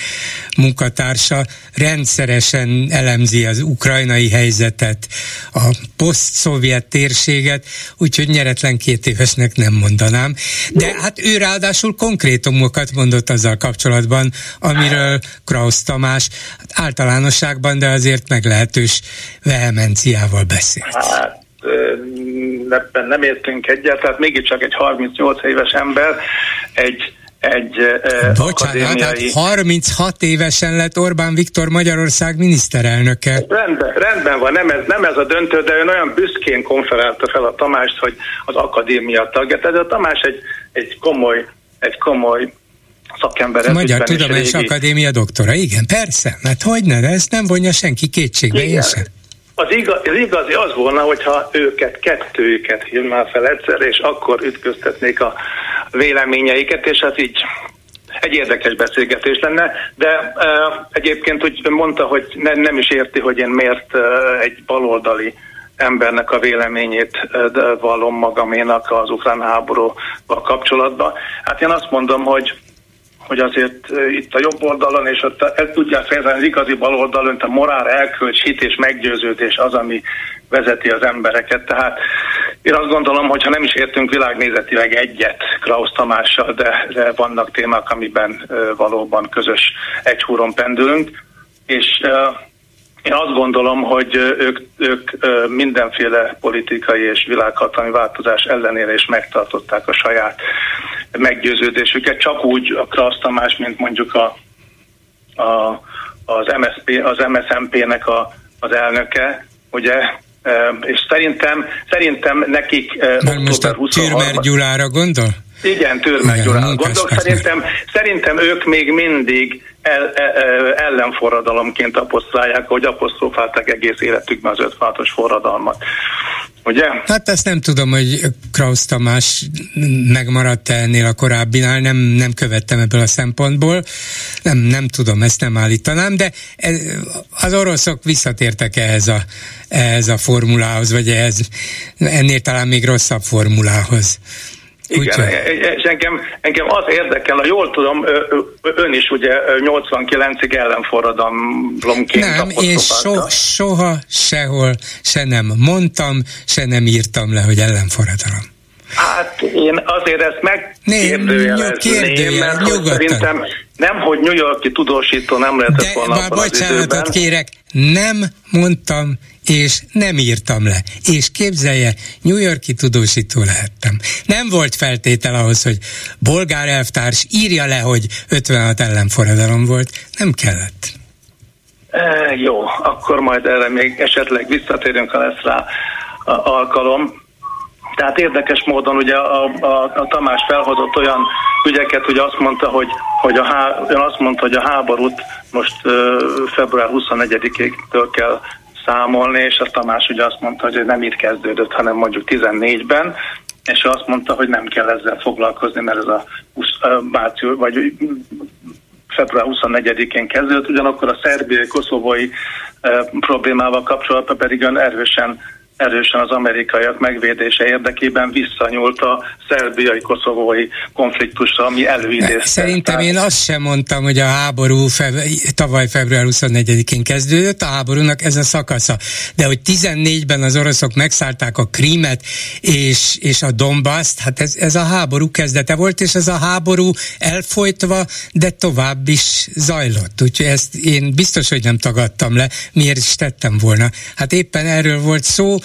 munkatársa rendszeresen elemzi az ukrajnai helyzetet, a poszt-szovjet térséget, úgyhogy nyeretlen két évesnek nem mondanám. De hát ő ráadásul konkrétumokat mondott azzal kapcsolatban, amiről Krausz Tamás hát általánosságban, de azért meglehetős vehemenciával beszélt. Hát ebben nem értünk egyet, tehát mégiscsak egy 38 éves ember egy egy Bocsánat, akadémiai... 36 évesen lett Orbán Viktor Magyarország miniszterelnöke. Rendben, rendben van, nem ez, nem ez a döntő, de ön olyan büszkén konferálta fel a Tamást, hogy az akadémia tagja. Tehát a Tamás egy, egy komoly, egy komoly szakember. Magyar Tudományos. Akadémia doktora, igen, persze, mert hogy ne, ezt nem vonja senki kétségbe, igen. én sem. Az, igaz, az igazi az volna, hogyha őket, kettőjüket hívnál fel egyszer, és akkor ütköztetnék a véleményeiket, és hát így egy érdekes beszélgetés lenne, de uh, egyébként úgy mondta, hogy ne, nem is érti, hogy én miért uh, egy baloldali embernek a véleményét uh, vallom magaménak az ukrán háborúval kapcsolatban. Hát én azt mondom, hogy hogy azért itt a jobb oldalon, és ott el tudják fejezni az igazi bal oldalon, a morál, elkölcs, hit és meggyőződés az, ami vezeti az embereket. Tehát én azt gondolom, hogy ha nem is értünk világnézetileg egyet Klaus Tamással, de, de vannak témák, amiben valóban közös egyhúron pendülünk, és én azt gondolom, hogy ők, ők mindenféle politikai és világhatalmi változás ellenére is megtartották a saját meggyőződésüket, csak úgy a Krasz Tamás, mint mondjuk a, a, az, MSZP, az MSZMP-nek a, az elnöke, ugye, és szerintem, szerintem nekik Már most a Türmer Gyulára gondol? Igen, Türmer Gyulára gondolok. Szerintem, szerintem ők még mindig el, el, e, ellenforradalomként aposztrálják, hogy apostrofálták egész életükben az 56-os forradalmat. Ugye? Hát ezt nem tudom, hogy Krausz Tamás megmaradt ennél a korábbinál, nem, nem követtem ebből a szempontból, nem, nem tudom, ezt nem állítanám, de ez, az oroszok visszatértek ehhez a, ehhez a formulához, vagy ehhez, ennél talán még rosszabb formulához. Igen, e, e, és engem, engem az érdekel, ha jól tudom, ön is ugye 89-ig ellenforradalomként Nem, én so, soha, sehol se nem mondtam, se nem írtam le, hogy ellenforradalom. Hát én azért ezt megkérdőjelezném, mert nyugodtan. szerintem nem, hogy New Yorki tudósító nem lehetett De, volna abban bocsánatot az kérek, nem mondtam, és nem írtam le. És képzelje, New Yorki tudósító lehettem. Nem volt feltétel ahhoz, hogy bolgár elvtárs írja le, hogy 56 ellenforradalom volt. Nem kellett. E, jó, akkor majd erre még esetleg visszatérünk, ha lesz rá alkalom. Tehát érdekes módon ugye a, a, a Tamás felhozott olyan ügyeket, hogy azt mondta, hogy, hogy a, há, azt mondta, hogy a háborút most február 24-től kell számolni, és a Tamás ugye azt mondta, hogy nem itt kezdődött, hanem mondjuk 14-ben, és azt mondta, hogy nem kell ezzel foglalkozni, mert ez a március, vagy február 24-én kezdődött, ugyanakkor a szerbiai, koszovói problémával kapcsolatban pedig ön erősen erősen az amerikaiak megvédése érdekében visszanyúlt a szerbiai-koszovói konfliktusra, ami előidézte. Szerintem én azt sem mondtam, hogy a háború fev- tavaly február 24-én kezdődött, a háborúnak ez a szakasza. De hogy 14-ben az oroszok megszállták a Krímet és, és a Donbaszt, hát ez, ez a háború kezdete volt, és ez a háború elfolytva, de tovább is zajlott. Úgyhogy ezt én biztos, hogy nem tagadtam le, miért is tettem volna. Hát éppen erről volt szó,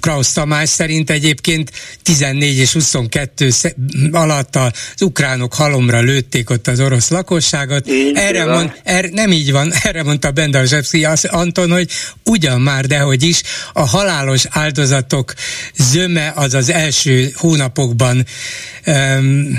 Klaus Tamás szerint egyébként 14 és 22 alatt az ukránok halomra lőtték ott az orosz lakosságot. Így erre mond, er, nem így van, erre mondta Bendazsevszki Anton, hogy ugyan már, dehogy is, a halálos áldozatok zöme az az első hónapokban um,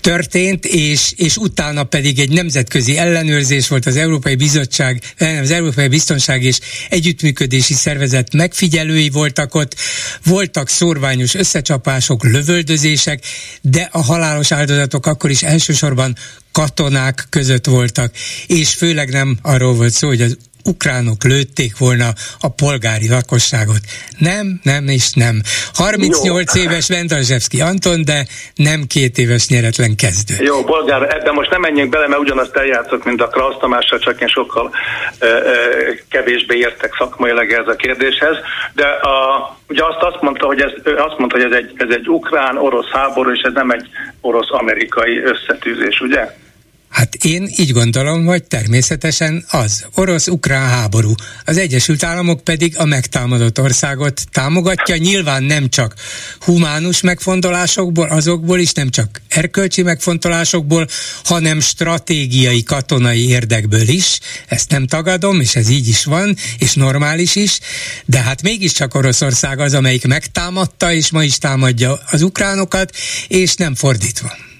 történt, és, és utána pedig egy nemzetközi ellenőrzés volt az Európai Bizottság, az Európai Biztonság és Együttműködési Szervezet megfigyelői voltak ott, voltak szorványos összecsapások, lövöldözések, de a halálos áldozatok akkor is elsősorban katonák között voltak, és főleg nem arról volt szó, hogy az ukránok lőtték volna a polgári lakosságot. Nem, nem és nem. 38 Jó. éves Vendazsevszki Anton, de nem két éves nyeretlen kezdő. Jó, polgár, ebben most nem menjünk bele, mert ugyanazt eljátszok, mint a Krausz Tamással, csak én sokkal ö, ö, kevésbé értek szakmailag ez a kérdéshez, de a, ugye azt, azt mondta, hogy ez, azt mondta, hogy ez egy, ez egy ukrán-orosz háború, és ez nem egy orosz-amerikai összetűzés, ugye? Hát én így gondolom, hogy természetesen az orosz-ukrán háború. Az Egyesült Államok pedig a megtámadott országot támogatja, nyilván nem csak humánus megfontolásokból, azokból is, nem csak erkölcsi megfontolásokból, hanem stratégiai katonai érdekből is. Ezt nem tagadom, és ez így is van, és normális is, de hát mégiscsak Oroszország az, amelyik megtámadta, és ma is támadja az ukránokat, és nem fordítva.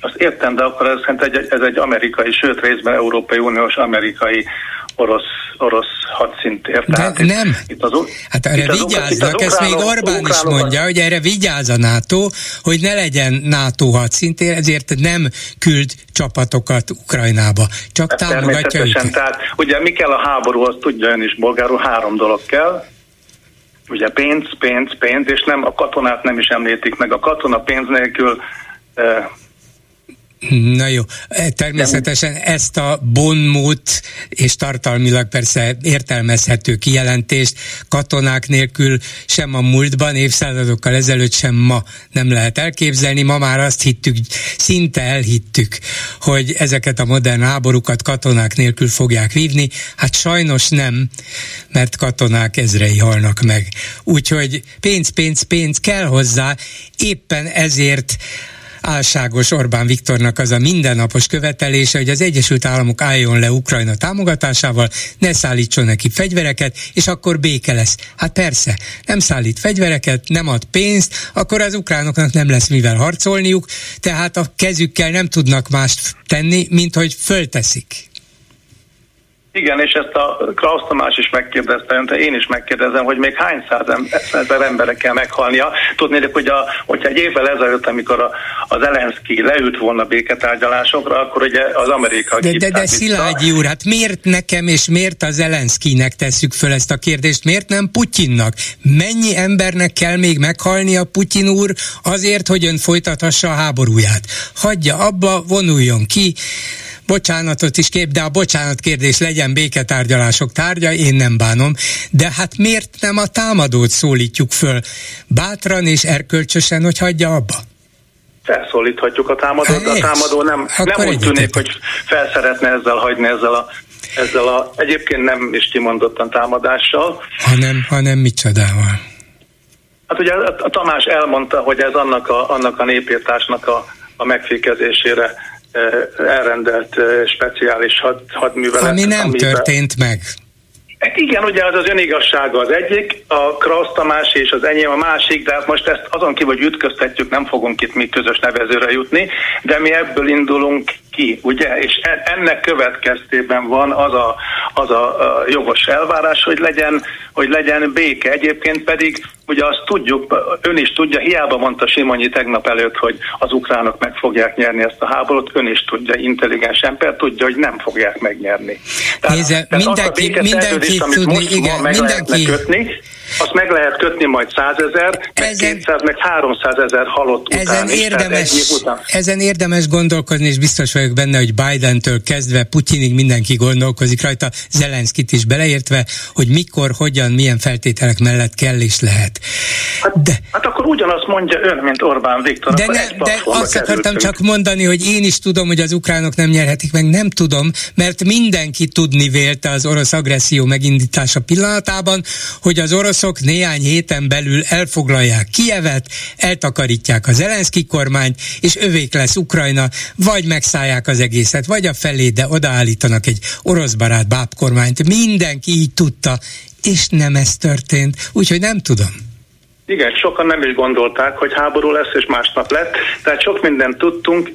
Azt értem, de akkor ez, egy, ez egy amerikai, sőt részben Európai Uniós amerikai orosz, orosz hadszintér. De Tehát nem. Itt, az, hát erre itt vigyáznak, az, ezt még Orbán is mondja, hogy erre vigyáz a NATO, hogy ne legyen NATO hadszintér, ezért nem küld csapatokat Ukrajnába, csak ezt támogatja őket. Tehát ugye mi kell a háború, azt tudja ön is bolgárul, három dolog kell, ugye pénz, pénz, pénz, és nem a katonát nem is említik meg. A katona pénz nélkül Na jó, e, természetesen ezt a bonmót és tartalmilag persze értelmezhető kijelentést katonák nélkül sem a múltban, évszázadokkal ezelőtt sem ma nem lehet elképzelni. Ma már azt hittük, szinte elhittük, hogy ezeket a modern háborúkat katonák nélkül fogják vívni. Hát sajnos nem, mert katonák ezrei halnak meg. Úgyhogy pénz, pénz, pénz kell hozzá, éppen ezért álságos Orbán Viktornak az a mindennapos követelése, hogy az Egyesült Államok álljon le Ukrajna támogatásával, ne szállítson neki fegyvereket, és akkor béke lesz. Hát persze, nem szállít fegyvereket, nem ad pénzt, akkor az ukránoknak nem lesz mivel harcolniuk, tehát a kezükkel nem tudnak mást tenni, mint hogy fölteszik. Igen, és ezt a Klaus Tamás is megkérdezte, de én is megkérdezem, hogy még hány száz ezer emberek kell meghalnia. Tudnék, hogy a, hogyha egy évvel ezelőtt, amikor a, az Elenszki leült volna béketárgyalásokra, akkor ugye az Amerika De, de, de Szilágyi úr, hát miért nekem és miért az Elenszkinek tesszük föl ezt a kérdést? Miért nem Putyinnak? Mennyi embernek kell még meghalni a Putyin úr azért, hogy ön folytathassa a háborúját? Hagyja abba, vonuljon ki, bocsánatot is kép, de a bocsánat kérdés legyen béketárgyalások tárgya, én nem bánom, de hát miért nem a támadót szólítjuk föl bátran és erkölcsösen, hogy hagyja abba? Felszólíthatjuk a támadót, de a támadó nem, nem úgy tűnik, hogy felszeretne ezzel hagyni ezzel a ezzel a egyébként nem is kimondottan támadással. Hanem, hanem micsodával? Hát ugye a Tamás elmondta, hogy ez annak a, annak a népírtásnak a, a megfékezésére elrendelt speciális had, hadművelet. Ami nem amiben, történt meg. Hát igen, ugye az az önigazsága az egyik, a Krausz Tamás és az enyém a másik, de hát most ezt azon kívül, hogy ütköztetjük, nem fogunk itt mi közös nevezőre jutni, de mi ebből indulunk ki, ugye? És e, ennek következtében van az a, az a jogos elvárás, hogy legyen, hogy legyen béke. Egyébként pedig ugye azt tudjuk, ön is tudja, hiába mondta Simonyi tegnap előtt, hogy az ukránok meg fogják nyerni ezt a háborút, ön is tudja, intelligens ember tudja, hogy nem fogják megnyerni. Tehát, Nézze, tehát mindenki, mindenki tudni, igen, mindenki, kötni, azt meg lehet kötni majd 100 ezer, meg ezen, 200, meg 300 ezer halott ezen után érdemes, is, után. Ezen érdemes gondolkozni, és biztos vagyok benne, hogy Bidentől kezdve Putyinig mindenki gondolkozik rajta, Zelenszkit is beleértve, hogy mikor, hogyan, milyen feltételek mellett kell és lehet. Hát, de, hát akkor ugyanazt mondja ön, mint Orbán Viktor. De, ne, de azt akartam csak mondani, hogy én is tudom, hogy az ukránok nem nyerhetik meg, nem tudom, mert mindenki tudni vélte az orosz agresszió megindítása pillanatában, hogy az orosz oroszok néhány héten belül elfoglalják Kievet, eltakarítják az Zelenszky kormányt, és övék lesz Ukrajna, vagy megszállják az egészet, vagy a felé, de odaállítanak egy orosz barát bábkormányt. Mindenki így tudta, és nem ez történt, úgyhogy nem tudom. Igen, sokan nem is gondolták, hogy háború lesz, és másnap lett. Tehát sok mindent tudtunk,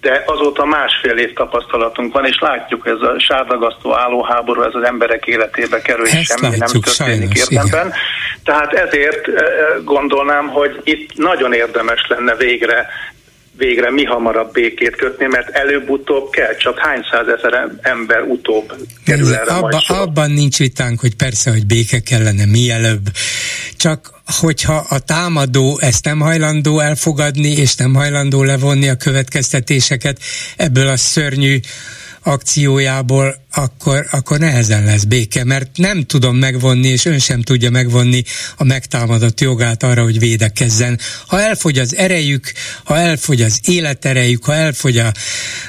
de azóta másfél év tapasztalatunk van, és látjuk, ez a sárragasztó állóháború, ez az emberek életébe kerül, és semmi látjuk, nem történik érdemben. Tehát ezért gondolnám, hogy itt nagyon érdemes lenne végre végre mi hamarabb békét kötni, mert előbb-utóbb kell, csak hány százezer ember utóbb kerül erre Abba, majd Abban nincs vitánk, hogy persze, hogy béke kellene mielőbb, csak hogyha a támadó ezt nem hajlandó elfogadni, és nem hajlandó levonni a következtetéseket ebből a szörnyű akciójából, akkor, akkor nehezen lesz béke, mert nem tudom megvonni, és ön sem tudja megvonni a megtámadott jogát arra, hogy védekezzen. Ha elfogy az erejük, ha elfogy az életerejük, ha elfogy a,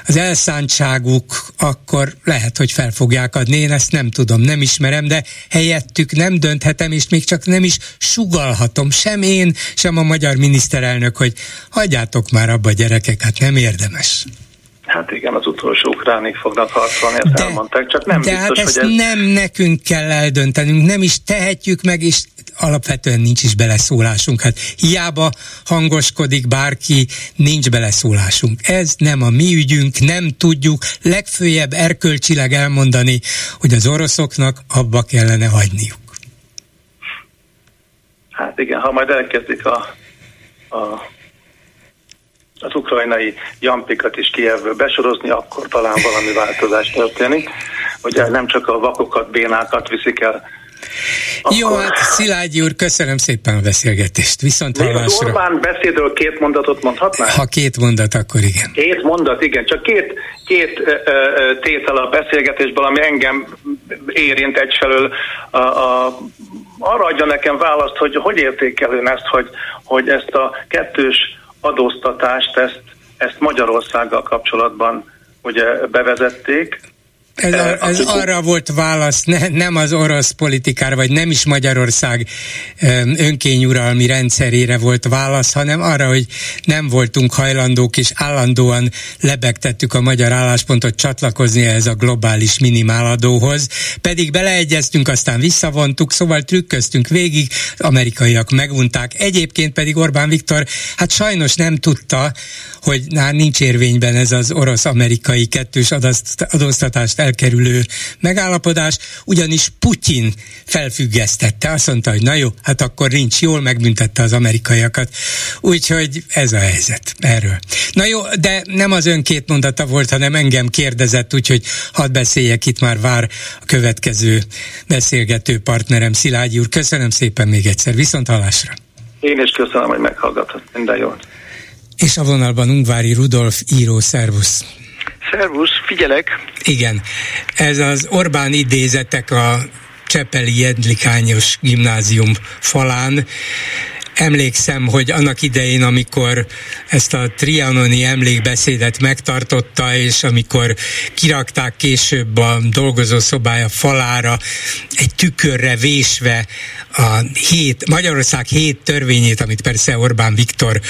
az elszántságuk, akkor lehet, hogy fel fogják adni. Én ezt nem tudom, nem ismerem, de helyettük nem dönthetem, és még csak nem is sugalhatom, sem én, sem a magyar miniszterelnök, hogy hagyjátok már abba a gyerekek, hát nem érdemes. Hát igen, az utolsó ukránig fognak harcolni, ezt de, elmondták, csak nem de biztos, hát ezt hogy ez... nem nekünk kell eldöntenünk, nem is tehetjük meg, és alapvetően nincs is beleszólásunk. Hát hiába hangoskodik bárki, nincs beleszólásunk. Ez nem a mi ügyünk, nem tudjuk legfőjebb erkölcsileg elmondani, hogy az oroszoknak abba kellene hagyniuk. Hát igen, ha majd elkezdik a, a az ukrajnai jampikat is Kievből besorozni, akkor talán valami változás történik. Ugye nem csak a vakokat, bénákat viszik el Akkor... Jó, hát Szilágyi úr, köszönöm szépen a beszélgetést. Viszont Még hallásra. az Orbán beszédről két mondatot mondhatnál? Ha két mondat, akkor igen. Két mondat, igen. Csak két, két ö, tétel a beszélgetésből, ami engem érint egyfelől. A, a, arra adja nekem választ, hogy hogy értékelőn ezt, hogy, hogy ezt a kettős adóztatást, ezt, ezt Magyarországgal kapcsolatban ugye bevezették, ez, a, ez arra volt válasz, ne, nem az orosz politikára, vagy nem is Magyarország önkényuralmi rendszerére volt válasz, hanem arra, hogy nem voltunk hajlandók, és állandóan lebegtettük a magyar álláspontot csatlakozni ehhez a globális minimáladóhoz. Pedig beleegyeztünk, aztán visszavontuk, szóval trükköztünk végig, amerikaiak megvonták. Egyébként pedig Orbán Viktor, hát sajnos nem tudta, hogy már nincs érvényben ez az orosz-amerikai kettős adóztatást elkerülő megállapodás, ugyanis Putyin felfüggesztette, azt mondta, hogy na jó, hát akkor nincs jól, megbüntette az amerikaiakat. Úgyhogy ez a helyzet erről. Na jó, de nem az ön két mondata volt, hanem engem kérdezett, úgyhogy hadd beszéljek, itt már vár a következő beszélgető partnerem, Szilágyi úr. Köszönöm szépen még egyszer, viszont hallásra. Én is köszönöm, hogy meghallgatott. Minden jót. És a vonalban Ungvári Rudolf író, szervusz. Szervusz, figyelek. Igen, ez az Orbán idézetek a Csepeli Jedlikányos gimnázium falán, emlékszem, hogy annak idején, amikor ezt a trianoni emlékbeszédet megtartotta, és amikor kirakták később a dolgozószobája falára egy tükörre vésve a hét, Magyarország hét törvényét, amit persze Orbán Viktor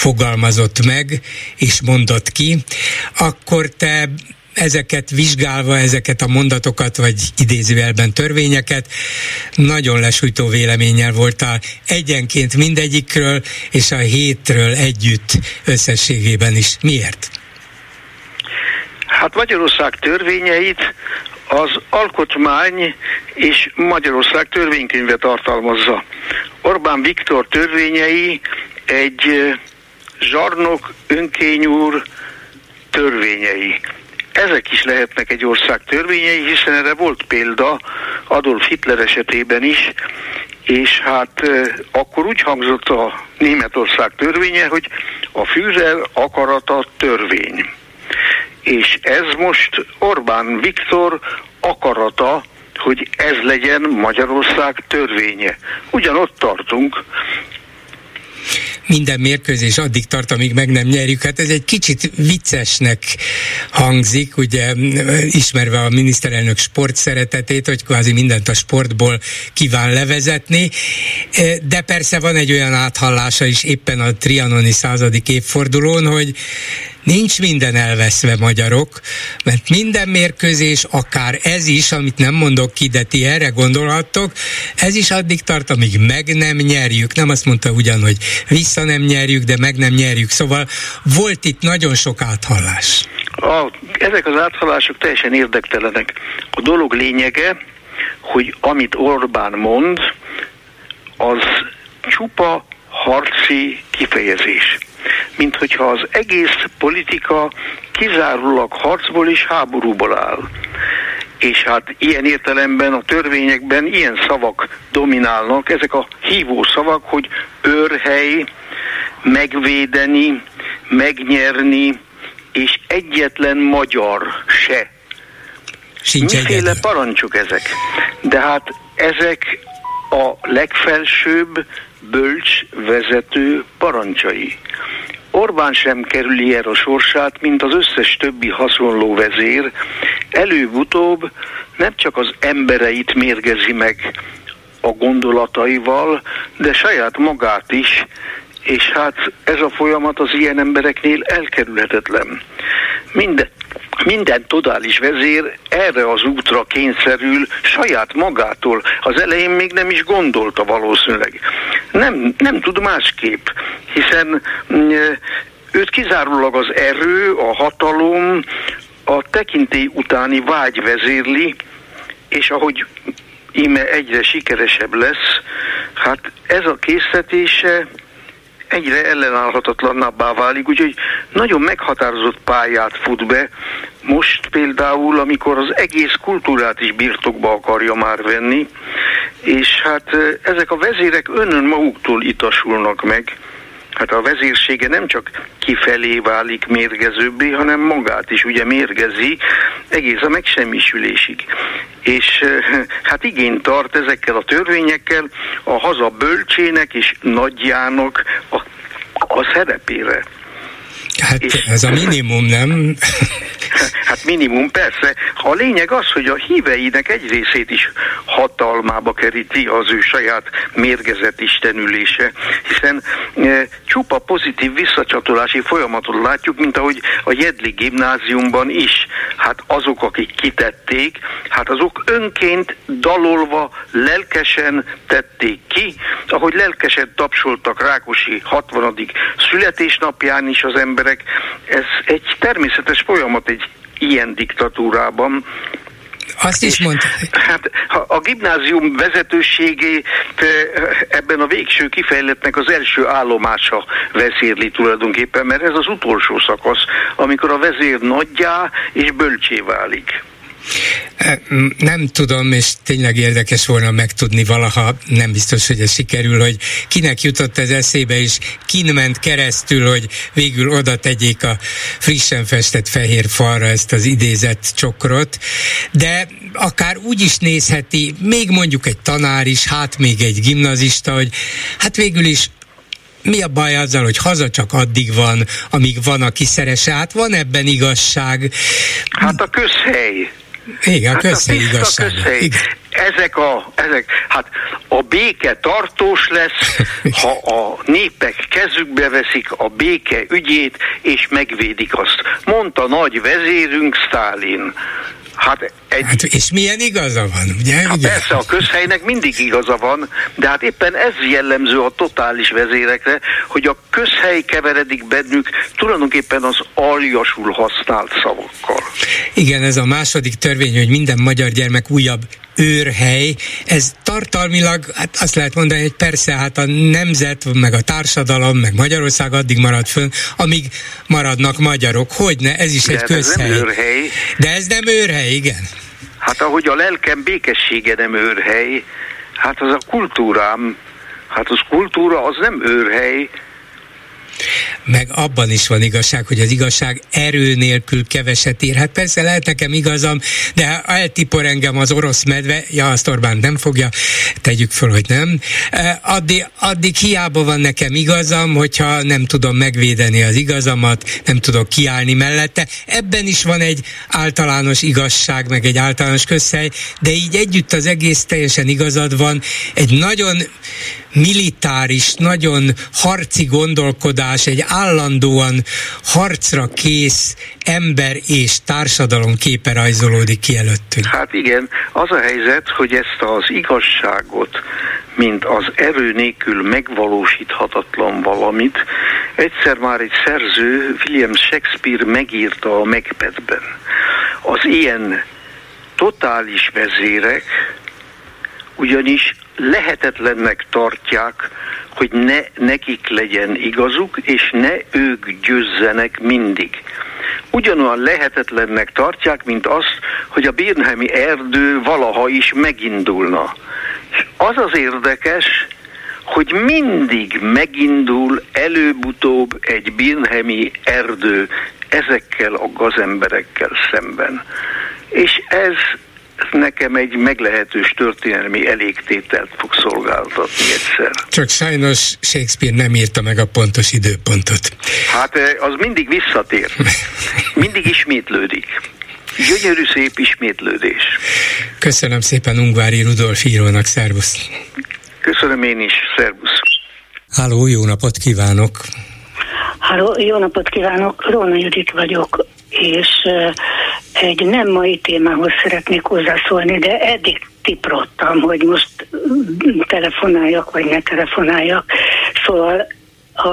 fogalmazott meg és mondott ki, akkor te ezeket vizsgálva, ezeket a mondatokat, vagy idézőjelben törvényeket, nagyon lesújtó véleménnyel voltál egyenként mindegyikről, és a hétről együtt összességében is. Miért? Hát Magyarország törvényeit az alkotmány és Magyarország törvénykönyve tartalmazza. Orbán Viktor törvényei egy zsarnok, önkényúr törvényei. Ezek is lehetnek egy ország törvényei, hiszen erre volt példa Adolf Hitler esetében is, és hát akkor úgy hangzott a Németország törvénye, hogy a Führer akarata törvény. És ez most Orbán Viktor akarata, hogy ez legyen Magyarország törvénye. Ugyanott tartunk, minden mérkőzés addig tart, amíg meg nem nyerjük. Hát ez egy kicsit viccesnek hangzik, ugye ismerve a miniszterelnök sport szeretetét, hogy kvázi mindent a sportból kíván levezetni, de persze van egy olyan áthallása is éppen a trianoni századik évfordulón, hogy nincs minden elveszve magyarok, mert minden mérkőzés, akár ez is, amit nem mondok ki, de ti erre gondolhattok, ez is addig tart, amíg meg nem nyerjük. Nem azt mondta ugyan, hogy vissza nem nyerjük, de meg nem nyerjük. Szóval volt itt nagyon sok áthallás. A, ezek az áthallások teljesen érdektelenek. A dolog lényege, hogy amit Orbán mond, az csupa harci kifejezés mint hogyha az egész politika kizárólag harcból és háborúból áll. És hát ilyen értelemben a törvényekben ilyen szavak dominálnak, ezek a hívó szavak, hogy őrhely, megvédeni, megnyerni, és egyetlen magyar se. Sincs Miféle egyedül. parancsok ezek? De hát ezek a legfelsőbb bölcs vezető parancsai. Orbán sem kerüli el a sorsát, mint az összes többi hasonló vezér, előbb-utóbb nem csak az embereit mérgezi meg a gondolataival, de saját magát is, és hát ez a folyamat az ilyen embereknél elkerülhetetlen. Minden, minden todális vezér erre az útra kényszerül saját magától. Az elején még nem is gondolta valószínűleg. Nem, nem tud másképp, hiszen mm, őt kizárólag az erő, a hatalom, a tekintély utáni vágy vezérli, és ahogy íme egyre sikeresebb lesz, hát ez a készítése egyre ellenállhatatlannabbá válik, úgyhogy nagyon meghatározott pályát fut be. Most például, amikor az egész kultúrát is birtokba akarja már venni, és hát ezek a vezérek önön maguktól itasulnak meg, hát a vezérsége nem csak kifelé válik mérgezőbbé, hanem magát is ugye mérgezi egész a megsemmisülésig. És hát igény tart ezekkel a törvényekkel a haza bölcsének és nagyjának a, a szerepére. Hát és ez a minimum, nem? Hát minimum, persze. A lényeg az, hogy a híveinek egy részét is hatalmába keríti az ő saját mérgezett istenülése, hiszen e, csupa pozitív visszacsatolási folyamatot látjuk, mint ahogy a Jedli gimnáziumban is. Hát azok, akik kitették, hát azok önként dalolva, lelkesen tették ki, ahogy lelkesen tapsoltak Rákosi 60. születésnapján is az emberek. Ez egy természetes folyamat, egy ilyen diktatúrában. Azt is mondta. Hát a gimnázium vezetőségé ebben a végső kifejletnek az első állomása vezérli tulajdonképpen, mert ez az utolsó szakasz, amikor a vezér nagyjá és bölcsé válik. Nem tudom, és tényleg érdekes volna megtudni valaha, nem biztos, hogy ez sikerül, hogy kinek jutott ez eszébe, és kin ment keresztül, hogy végül oda tegyék a frissen festett fehér falra ezt az idézett csokrot, de akár úgy is nézheti, még mondjuk egy tanár is, hát még egy gimnazista, hogy hát végül is mi a baj azzal, hogy haza csak addig van, amíg van, aki szerese? Hát van ebben igazság. Hát a közhely. Igen, hát közhely igazság. Ezek a, ezek, hát a béke tartós lesz, ha a népek kezükbe veszik a béke ügyét, és megvédik azt. Mondta nagy vezérünk Stálin. Hát, egy... hát és milyen igaza van, ugye? Hát persze, a közhelynek mindig igaza van, de hát éppen ez jellemző a totális vezérekre, hogy a közhely keveredik bennük tulajdonképpen az aljasul használt szavakkal. Igen, ez a második törvény, hogy minden magyar gyermek újabb őrhely, ez tartalmilag, hát azt lehet mondani, hogy persze, hát a nemzet, meg a társadalom, meg Magyarország addig marad fönn, amíg maradnak magyarok. Hogyne, ez is De egy közhely. Ez nem őrhely. De ez nem őrhely, igen. Hát ahogy a lelkem békessége nem őrhely, hát az a kultúrám, hát az kultúra, az nem őrhely, meg abban is van igazság, hogy az igazság erő nélkül keveset ér. Hát persze lehet nekem igazam, de ha eltipor engem az orosz medve, ja, azt Orbán nem fogja, tegyük föl, hogy nem, addig, addig hiába van nekem igazam, hogyha nem tudom megvédeni az igazamat, nem tudok kiállni mellette. Ebben is van egy általános igazság, meg egy általános közhely, de így együtt az egész teljesen igazad van. Egy nagyon militáris, nagyon harci gondolkodás, egy állandóan harcra kész ember és társadalom képe rajzolódik ki előttünk. Hát igen, az a helyzet, hogy ezt az igazságot, mint az erő nélkül megvalósíthatatlan valamit, egyszer már egy szerző, William Shakespeare megírta a Macbethben. Az ilyen totális vezérek ugyanis lehetetlennek tartják, hogy ne nekik legyen igazuk, és ne ők győzzenek mindig. Ugyanolyan lehetetlennek tartják, mint azt, hogy a Birnhemi erdő valaha is megindulna. És az az érdekes, hogy mindig megindul előbb-utóbb egy Birnhemi erdő ezekkel a gazemberekkel szemben. És ez nekem egy meglehetős történelmi elégtételt fog szolgáltatni egyszer. Csak sajnos Shakespeare nem írta meg a pontos időpontot. Hát eh, az mindig visszatér. Mindig ismétlődik. Gyönyörű szép ismétlődés. Köszönöm szépen Ungvári Rudolf írónak, szervusz. Köszönöm én is, szervusz. Háló, jó napot kívánok! Háló, jó napot kívánok! Róna Judit vagyok, és egy nem mai témához szeretnék hozzászólni, de eddig tiprottam, hogy most telefonáljak, vagy ne telefonáljak. Szóval a,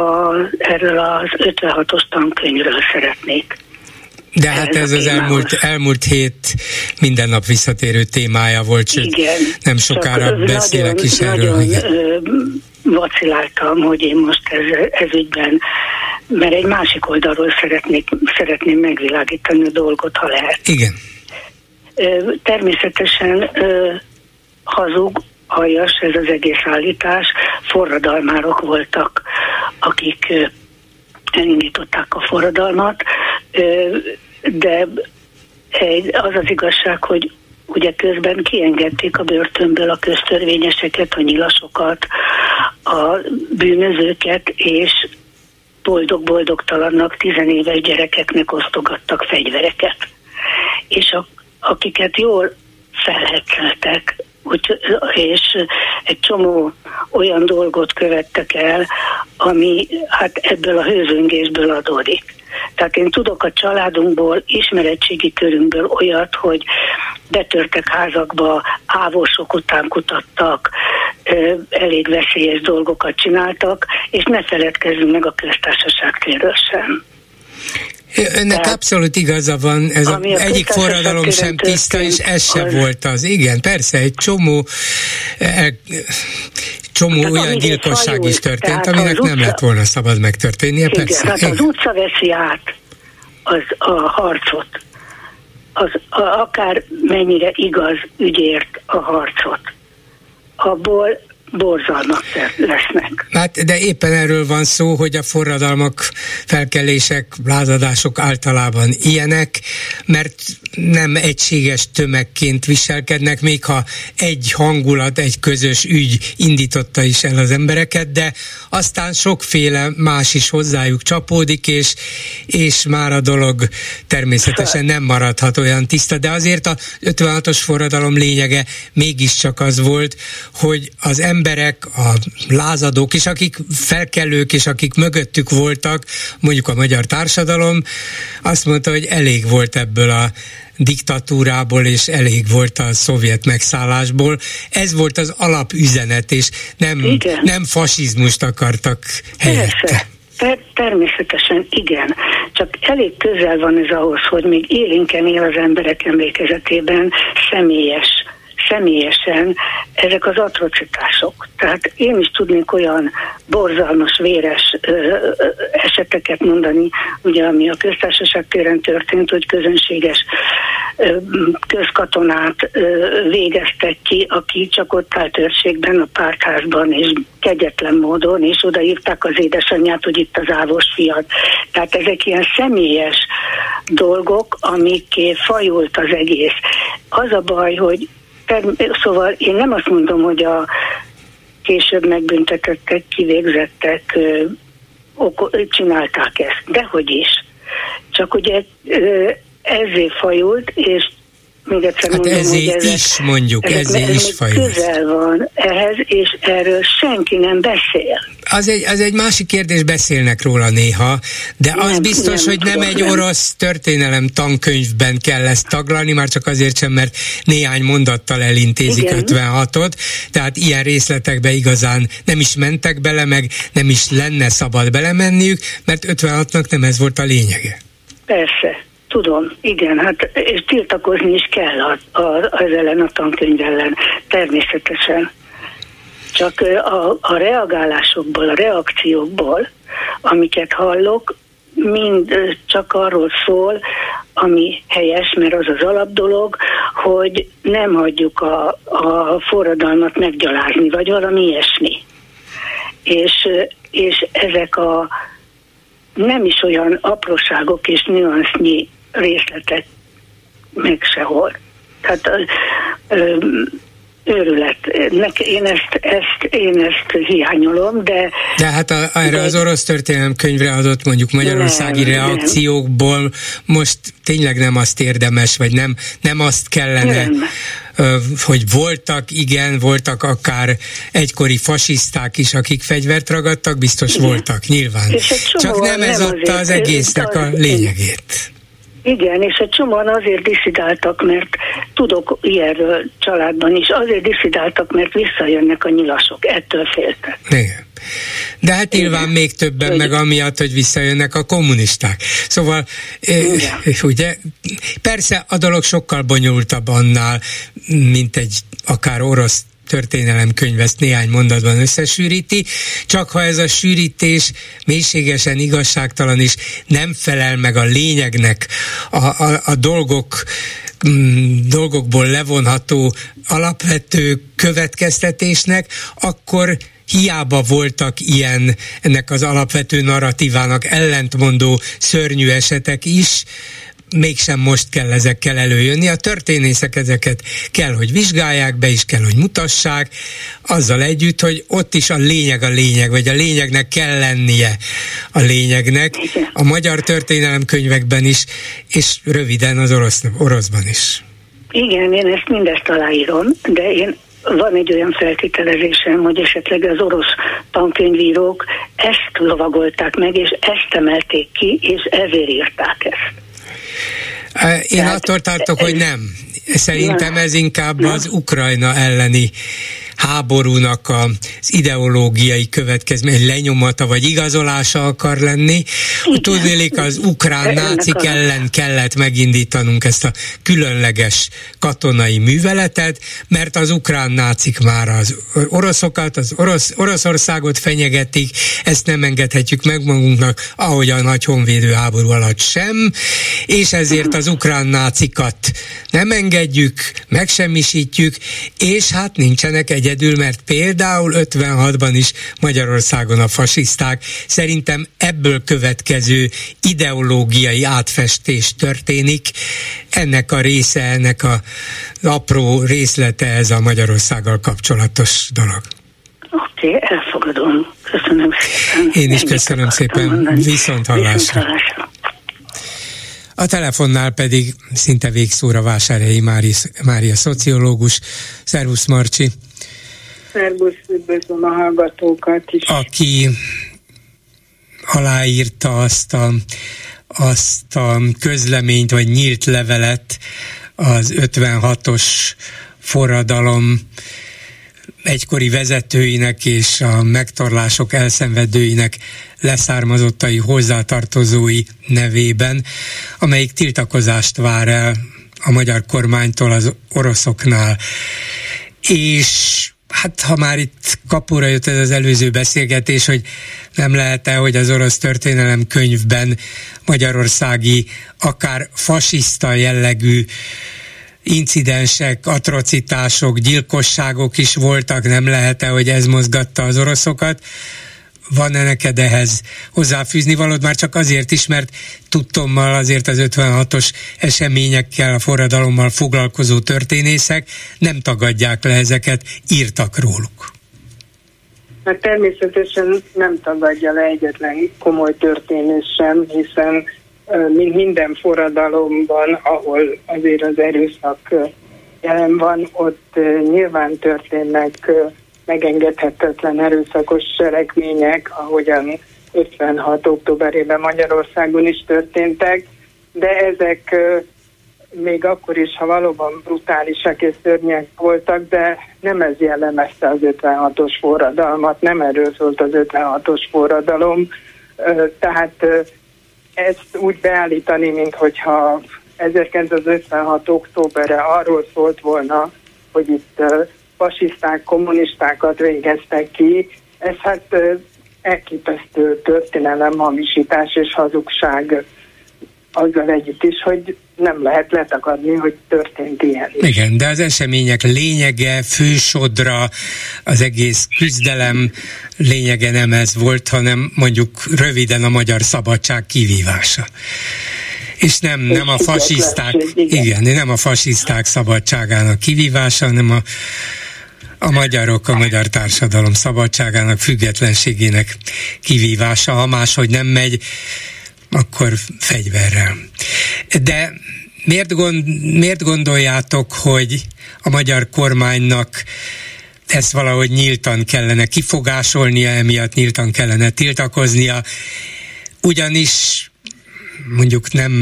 a, erről az 56-os tankönyvről szeretnék. De hát ez, ez az elmúlt, elmúlt hét minden nap visszatérő témája volt, sőt Igen, nem sokára beszélek nagyon, is erről. Nagyon igen. vaciláltam, hogy én most ez, ez ügyben mert egy másik oldalról szeretnék, szeretném megvilágítani a dolgot, ha lehet. Igen. Természetesen hazug, aljas ez az egész állítás, forradalmárok voltak, akik elindították a forradalmat, de az az igazság, hogy ugye közben kiengedték a börtönből a köztörvényeseket, a nyilasokat, a bűnözőket, és boldog-boldogtalannak, tizenéves gyerekeknek osztogattak fegyvereket. És a, akiket jól felhetszeltek, úgy, és egy csomó olyan dolgot követtek el, ami hát ebből a hőzöngésből adódik. Tehát én tudok a családunkból, ismeretségi körünkből olyat, hogy betörtek házakba, ávosok után kutattak, elég veszélyes dolgokat csináltak, és ne feledkezzünk meg a köztársaság térről sem. Önnek Tehát, abszolút igaza van, ez a, egyik forradalom sem tiszta, és ez sem volt az. Igen, persze, egy csomó e, csomó tehát olyan gyilkosság is történt, aminek nem utca, lett volna szabad megtörténnie, igen, persze. Tehát az utca veszi át az, a harcot. Az, a, akár mennyire igaz ügyért a harcot. Abból borzalmak lesznek. Hát, de éppen erről van szó, hogy a forradalmak, felkelések, lázadások általában ilyenek, mert nem egységes tömegként viselkednek, még ha egy hangulat, egy közös ügy indította is el az embereket, de aztán sokféle más is hozzájuk csapódik, és, és már a dolog természetesen nem maradhat olyan tiszta, de azért a 56-os forradalom lényege mégiscsak az volt, hogy az emberek, a lázadók, és akik felkelők, és akik mögöttük voltak, mondjuk a magyar társadalom, azt mondta, hogy elég volt ebből a diktatúrából, és elég volt a szovjet megszállásból. Ez volt az alapüzenet, és nem, nem fasizmust akartak helyette. Persze. Ter- természetesen igen, csak elég közel van ez ahhoz, hogy még élénken él az emberek emlékezetében személyes személyesen ezek az atrocitások. Tehát én is tudnék olyan borzalmas, véres ö, ö, eseteket mondani, ugye ami a köztársaság téren történt, hogy közönséges ö, közkatonát ö, végeztek ki, aki csak ott állt őrségben a pártházban, és kegyetlen módon, és odaírták az édesanyját, hogy itt az ávos fiat. Tehát ezek ilyen személyes dolgok, amiké fajult az egész. Az a baj, hogy Szóval én nem azt mondom, hogy a később megbüntetettek, kivégzettek, csinálták ezt, dehogy is. Csak ugye ezért fajult, és még egyszer hát mondom, ezért hogy ezek, is mondjuk, ezek, ezért is fajult. közel van ehhez, és erről senki nem beszél. Az egy, az egy másik kérdés, beszélnek róla néha, de az nem, biztos, nem, hogy nem egy orosz történelem tankönyvben kell ezt taglalni, már csak azért sem, mert néhány mondattal elintézik 56-ot, tehát ilyen részletekbe igazán nem is mentek bele, meg nem is lenne szabad belemenniük, mert 56-nak nem ez volt a lényege. Persze, Tudom, igen, hát és tiltakozni is kell a, a, az ellen a tankönyv ellen, természetesen. Csak a, a reagálásokból, a reakciókból, amiket hallok, mind csak arról szól, ami helyes, mert az az alapdolog, hogy nem hagyjuk a, a forradalmat meggyalázni, vagy valami ilyesmi. És, és ezek a nem is olyan apróságok és nüansznyi részletek meg sehol. Tehát ö, őrület. Én ezt, ezt, én ezt hiányolom, de... De hát a, erre de, az orosz történelem könyvre adott mondjuk magyarországi nem, reakciókból nem. most tényleg nem azt érdemes, vagy nem, nem azt kellene... Nem hogy voltak, igen, voltak akár egykori fasiszták is, akik fegyvert ragadtak, biztos igen. voltak, nyilván. Csak nem ez adta az egésznek a lényegét. Igen, és egy csomóan azért diszidáltak, mert tudok ilyenről családban is, azért diszidáltak, mert visszajönnek a nyilasok, ettől féltek. Igen. De hát nyilván Igen. még többen hogy... meg amiatt, hogy visszajönnek a kommunisták. Szóval, Igen. ugye, persze a dolog sokkal bonyolultabb annál, mint egy akár orosz történelemkönyv ezt néhány mondatban összesűríti, csak ha ez a sűrítés mélységesen igazságtalan is nem felel meg a lényegnek, a, a, a dolgok mm, dolgokból levonható alapvető következtetésnek, akkor hiába voltak ilyen ennek az alapvető narratívának ellentmondó szörnyű esetek is, mégsem most kell ezekkel előjönni. A történészek ezeket kell, hogy vizsgálják, be is kell, hogy mutassák, azzal együtt, hogy ott is a lényeg a lényeg, vagy a lényegnek kell lennie a lényegnek, a magyar történelemkönyvekben is, és röviden az orosz, oroszban is. Igen, én ezt mindezt aláírom, de én van egy olyan feltételezésem, hogy esetleg az orosz tankönyvírók ezt lovagolták meg, és ezt emelték ki, és ezért írták ezt. Én Tehát, attól tartok, hogy nem. Szerintem ez inkább az Ukrajna elleni háborúnak az ideológiai következmény, lenyomata vagy igazolása akar lenni. Tudnélik, az ukrán nácik ellen kellett megindítanunk ezt a különleges katonai műveletet, mert az ukrán nácik már az oroszokat, az orosz, Oroszországot fenyegetik, ezt nem engedhetjük meg magunknak, ahogy a nagy honvédő háború alatt sem, és ezért az ukrán nácikat nem engedjük, megsemmisítjük, és hát nincsenek egy egyedül, mert például 56-ban is Magyarországon a fasiszták szerintem ebből következő ideológiai átfestés történik. Ennek a része, ennek a apró részlete ez a Magyarországgal kapcsolatos dolog. Oké, okay, elfogadom. Köszönöm szépen. Én is köszönöm szépen. Viszont hallásra. A telefonnál pedig szinte végszóra Vásárhelyi Mária szociológus. Szervusz Marcsi! Szerbusz, üdvözlöm a hallgatókat is. Aki aláírta azt a, azt a közleményt, vagy nyílt levelet az 56-os forradalom egykori vezetőinek és a megtorlások elszenvedőinek leszármazottai hozzátartozói nevében, amelyik tiltakozást vár el a magyar kormánytól az oroszoknál. És hát ha már itt kapura jött ez az előző beszélgetés, hogy nem lehet-e, hogy az orosz történelem könyvben magyarországi, akár fasiszta jellegű incidensek, atrocitások, gyilkosságok is voltak, nem lehet-e, hogy ez mozgatta az oroszokat, van-e neked ehhez hozzáfűzni valód már csak azért is, mert tudtommal azért az 56-os eseményekkel, a forradalommal foglalkozó történészek nem tagadják le ezeket, írtak róluk. Hát természetesen nem tagadja le egyetlen komoly történés sem, hiszen mint minden forradalomban, ahol azért az erőszak jelen van, ott nyilván történnek megengedhetetlen erőszakos cselekmények, ahogyan 56. októberében Magyarországon is történtek, de ezek még akkor is, ha valóban brutálisak és szörnyek voltak, de nem ez jellemezte az 56-os forradalmat, nem erről szólt az 56-os forradalom, tehát ezt úgy beállítani, mint hogyha 1956. októberre arról szólt volna, hogy itt fasiszták, kommunistákat végeztek ki. Ez hát elképesztő történelem, hamisítás és hazugság azzal együtt is, hogy nem lehet letakadni, hogy történt ilyen is. Igen, de az események lényege, fősodra, az egész küzdelem lényege nem ez volt, hanem mondjuk röviden a magyar szabadság kivívása és nem, nem a fasiszták, igen. igen, nem a fasiszták szabadságának kivívása, hanem a a magyarok, a magyar társadalom szabadságának, függetlenségének kivívása, ha máshogy nem megy, akkor fegyverrel. De miért, gond, miért gondoljátok, hogy a magyar kormánynak ezt valahogy nyíltan kellene kifogásolnia, emiatt nyíltan kellene tiltakoznia, ugyanis mondjuk nem,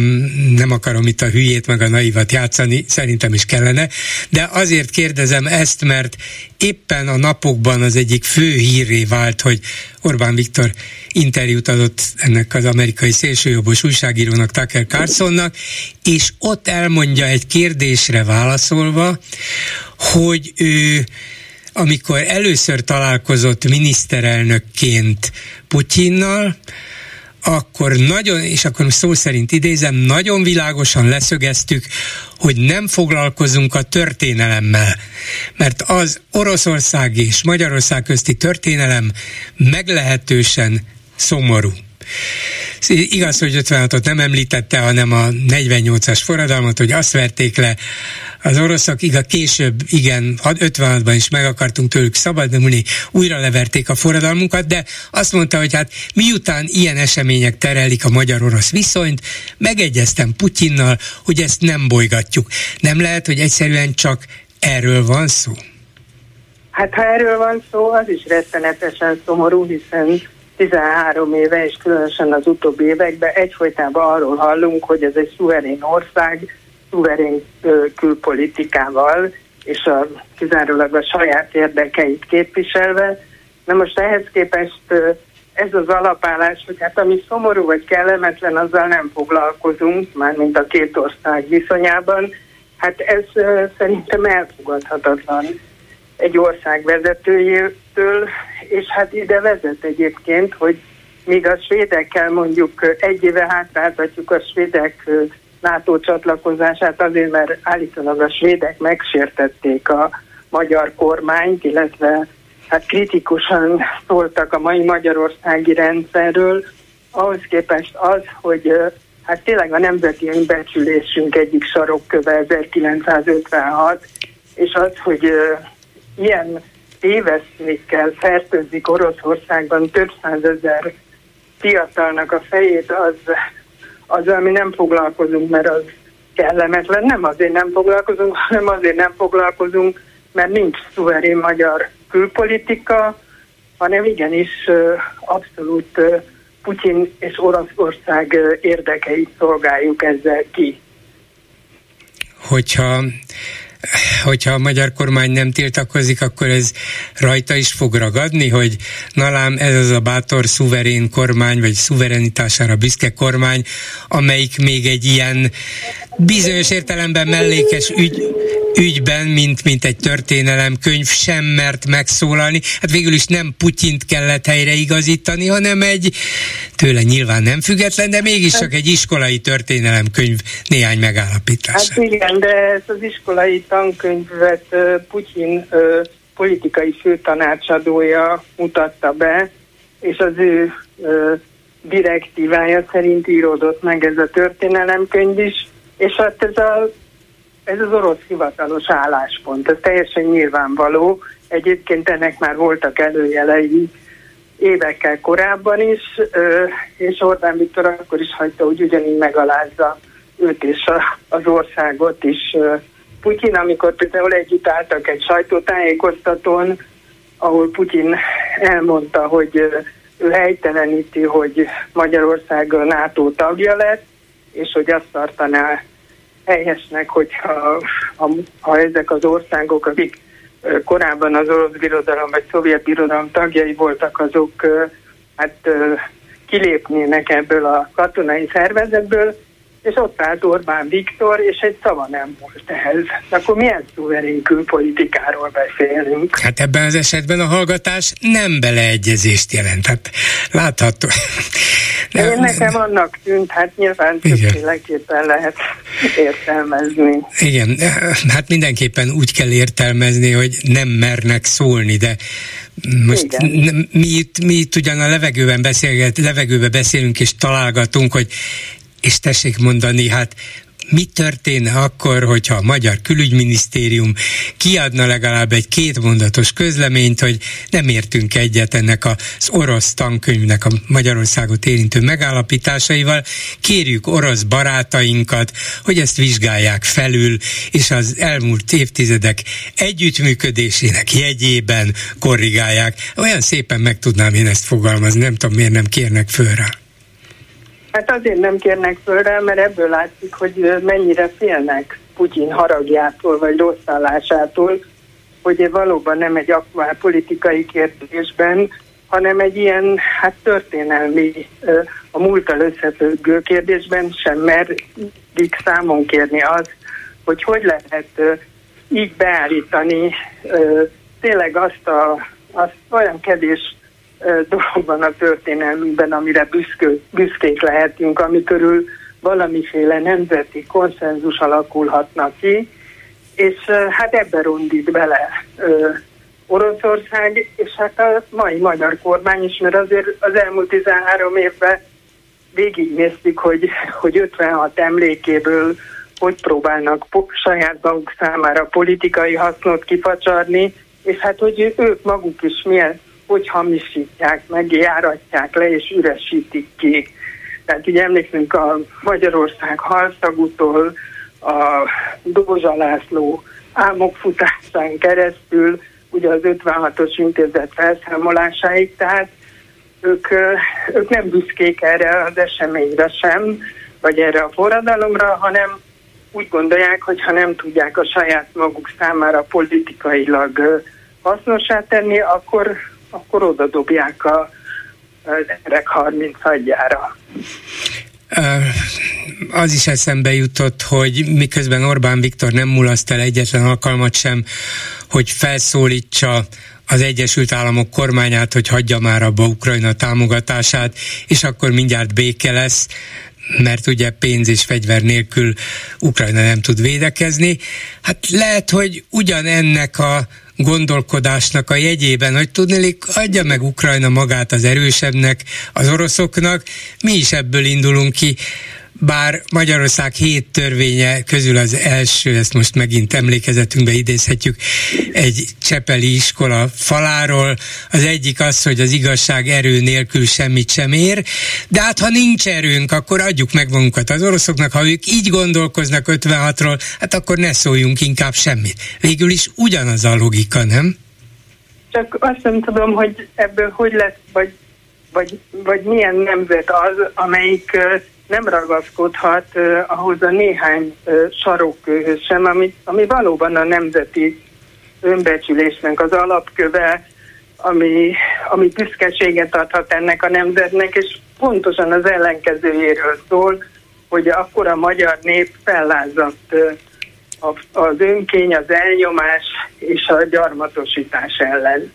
nem akarom itt a hülyét meg a naivat játszani, szerintem is kellene, de azért kérdezem ezt, mert éppen a napokban az egyik fő híré vált, hogy Orbán Viktor interjút adott ennek az amerikai szélsőjobbos újságírónak, Tucker Carlsonnak, és ott elmondja egy kérdésre válaszolva, hogy ő amikor először találkozott miniszterelnökként Putyinnal, akkor nagyon, és akkor szó szerint idézem, nagyon világosan leszögeztük, hogy nem foglalkozunk a történelemmel, mert az Oroszország és Magyarország közti történelem meglehetősen szomorú. Igaz, hogy 56-ot nem említette, hanem a 48-as forradalmat, hogy azt verték le az oroszok, igaz, később, igen, 56-ban is meg akartunk tőlük szabadulni, újra leverték a forradalmunkat, de azt mondta, hogy hát miután ilyen események terelik a magyar-orosz viszonyt, megegyeztem Putyinnal, hogy ezt nem bolygatjuk. Nem lehet, hogy egyszerűen csak erről van szó? Hát ha erről van szó, az is rettenetesen szomorú, hiszen 13 éve, és különösen az utóbbi években egyfolytában arról hallunk, hogy ez egy szuverén ország, szuverén külpolitikával, és a, kizárólag a saját érdekeit képviselve. Na most ehhez képest ez az alapállás, hogy hát ami szomorú vagy kellemetlen, azzal nem foglalkozunk, már mint a két ország viszonyában, hát ez szerintem elfogadhatatlan egy ország vezetőjétől, és hát ide vezet egyébként, hogy míg a svédekkel mondjuk egy éve hátráltatjuk a svédek NATO csatlakozását azért, mert állítólag a svédek megsértették a magyar kormányt, illetve hát kritikusan szóltak a mai magyarországi rendszerről, ahhoz képest az, hogy hát tényleg a nemzeti önbecsülésünk egyik sarokköve 1956, és az, hogy ilyen téveszmékkel fertőzik Oroszországban több százezer fiatalnak a fejét, az, az, ami nem foglalkozunk, mert az kellemetlen. Nem azért nem foglalkozunk, hanem azért nem foglalkozunk, mert nincs szuverén magyar külpolitika, hanem igenis abszolút Putyin és Oroszország érdekeit szolgáljuk ezzel ki. Hogyha hogyha a magyar kormány nem tiltakozik, akkor ez rajta is fog ragadni, hogy nalám ez az a bátor szuverén kormány, vagy szuverenitására büszke kormány, amelyik még egy ilyen bizonyos értelemben mellékes ügy, ügyben, mint, mint egy történelemkönyv sem mert megszólalni. Hát végül is nem Putyint kellett helyreigazítani, hanem egy tőle nyilván nem független, de mégis csak egy iskolai történelemkönyv néhány megállapítás. Hát igen, de ez az iskolai tankönyvet Putyin politikai főtanácsadója mutatta be, és az ő direktívája szerint íródott meg ez a történelemkönyv is, és hát ez a ez az orosz hivatalos álláspont, ez teljesen nyilvánvaló. Egyébként ennek már voltak előjelei évekkel korábban is, és Orbán Viktor akkor is hagyta, hogy ugyanígy megalázza őt és az országot is. Putyin, amikor például együtt álltak egy sajtótájékoztatón, ahol Putyin elmondta, hogy ő helyteleníti, hogy Magyarország a NATO tagja lett, és hogy azt tartaná helyesnek, hogyha ha, ha ezek az országok, akik korábban az orosz birodalom vagy szovjet birodalom tagjai voltak, azok hát kilépnének ebből a katonai szervezetből, és ott állt Orbán Viktor, és egy szava nem volt ehhez. Akkor milyen szuverén külpolitikáról beszélünk? Hát ebben az esetben a hallgatás nem beleegyezést jelent. Hát látható. Nem, Én nekem annak tűnt, hát nyilván többféleképpen lehet értelmezni. Igen, hát mindenképpen úgy kell értelmezni, hogy nem mernek szólni, de most mi itt, mi itt ugyan a levegőben beszélget, levegőben beszélünk és találgatunk, hogy és tessék mondani, hát mi történne akkor, hogyha a Magyar Külügyminisztérium kiadna legalább egy kétmondatos közleményt, hogy nem értünk egyet ennek az orosz tankönyvnek a Magyarországot érintő megállapításaival, kérjük orosz barátainkat, hogy ezt vizsgálják felül, és az elmúlt évtizedek együttműködésének jegyében korrigálják. Olyan szépen meg tudnám én ezt fogalmazni, nem tudom, miért nem kérnek föl rá. Hát azért nem kérnek föl rá, mert ebből látszik, hogy mennyire félnek Putyin haragjától vagy rosszallásától, hogy valóban nem egy aktuál politikai kérdésben, hanem egy ilyen hát történelmi, a múltal összefüggő kérdésben sem merik számon kérni az, hogy hogy lehet így beállítani tényleg azt a, azt olyan kevés dolog van a történelmünkben, amire büszkő, büszkék lehetünk, ami körül valamiféle nemzeti konszenzus alakulhatna ki, és hát ebbe rondít bele Oroszország, és hát a mai magyar kormány is, mert azért az elmúlt 13 évben végignéztük, hogy, hogy 56 emlékéből hogy próbálnak saját maguk számára politikai hasznot kifacsarni, és hát hogy ők maguk is milyen, hogy hamisítják, megjáratják le és üresítik ki. Tehát ugye emlékszünk a Magyarország halszagútól, a Dózsa László álmokfutásán keresztül, ugye az 56-os intézet felszámolásáig, tehát ők, ők nem büszkék erre az eseményre sem, vagy erre a forradalomra, hanem úgy gondolják, hogy ha nem tudják a saját maguk számára politikailag hasznosá tenni, akkor, akkor oda dobják a, az emberek 30 adjára. Az is eszembe jutott, hogy miközben Orbán Viktor nem mulaszt el egyetlen alkalmat sem, hogy felszólítsa az Egyesült Államok kormányát, hogy hagyja már abba Ukrajna támogatását, és akkor mindjárt béke lesz, mert ugye pénz és fegyver nélkül Ukrajna nem tud védekezni. Hát lehet, hogy ugyanennek a gondolkodásnak a jegyében, hogy tudnélik, adja meg Ukrajna magát az erősebbnek, az oroszoknak, mi is ebből indulunk ki, bár Magyarország hét törvénye közül az első, ezt most megint emlékezetünkbe idézhetjük, egy csepeli iskola faláról. Az egyik az, hogy az igazság erő nélkül semmit sem ér, de hát ha nincs erőnk, akkor adjuk meg magunkat az oroszoknak, ha ők így gondolkoznak 56-ról, hát akkor ne szóljunk inkább semmit. Végül is ugyanaz a logika, nem? Csak azt nem tudom, hogy ebből hogy lesz, vagy, vagy, vagy milyen nemzet az, amelyik nem ragaszkodhat uh, ahhoz a néhány uh, sarokkőhöz sem, ami, ami valóban a nemzeti önbecsülésnek az alapköve, ami, ami büszkeséget adhat ennek a nemzetnek, és pontosan az ellenkezőjéről szól, hogy akkor a magyar nép fellázadt uh, az önkény, az elnyomás és a gyarmatosítás ellen.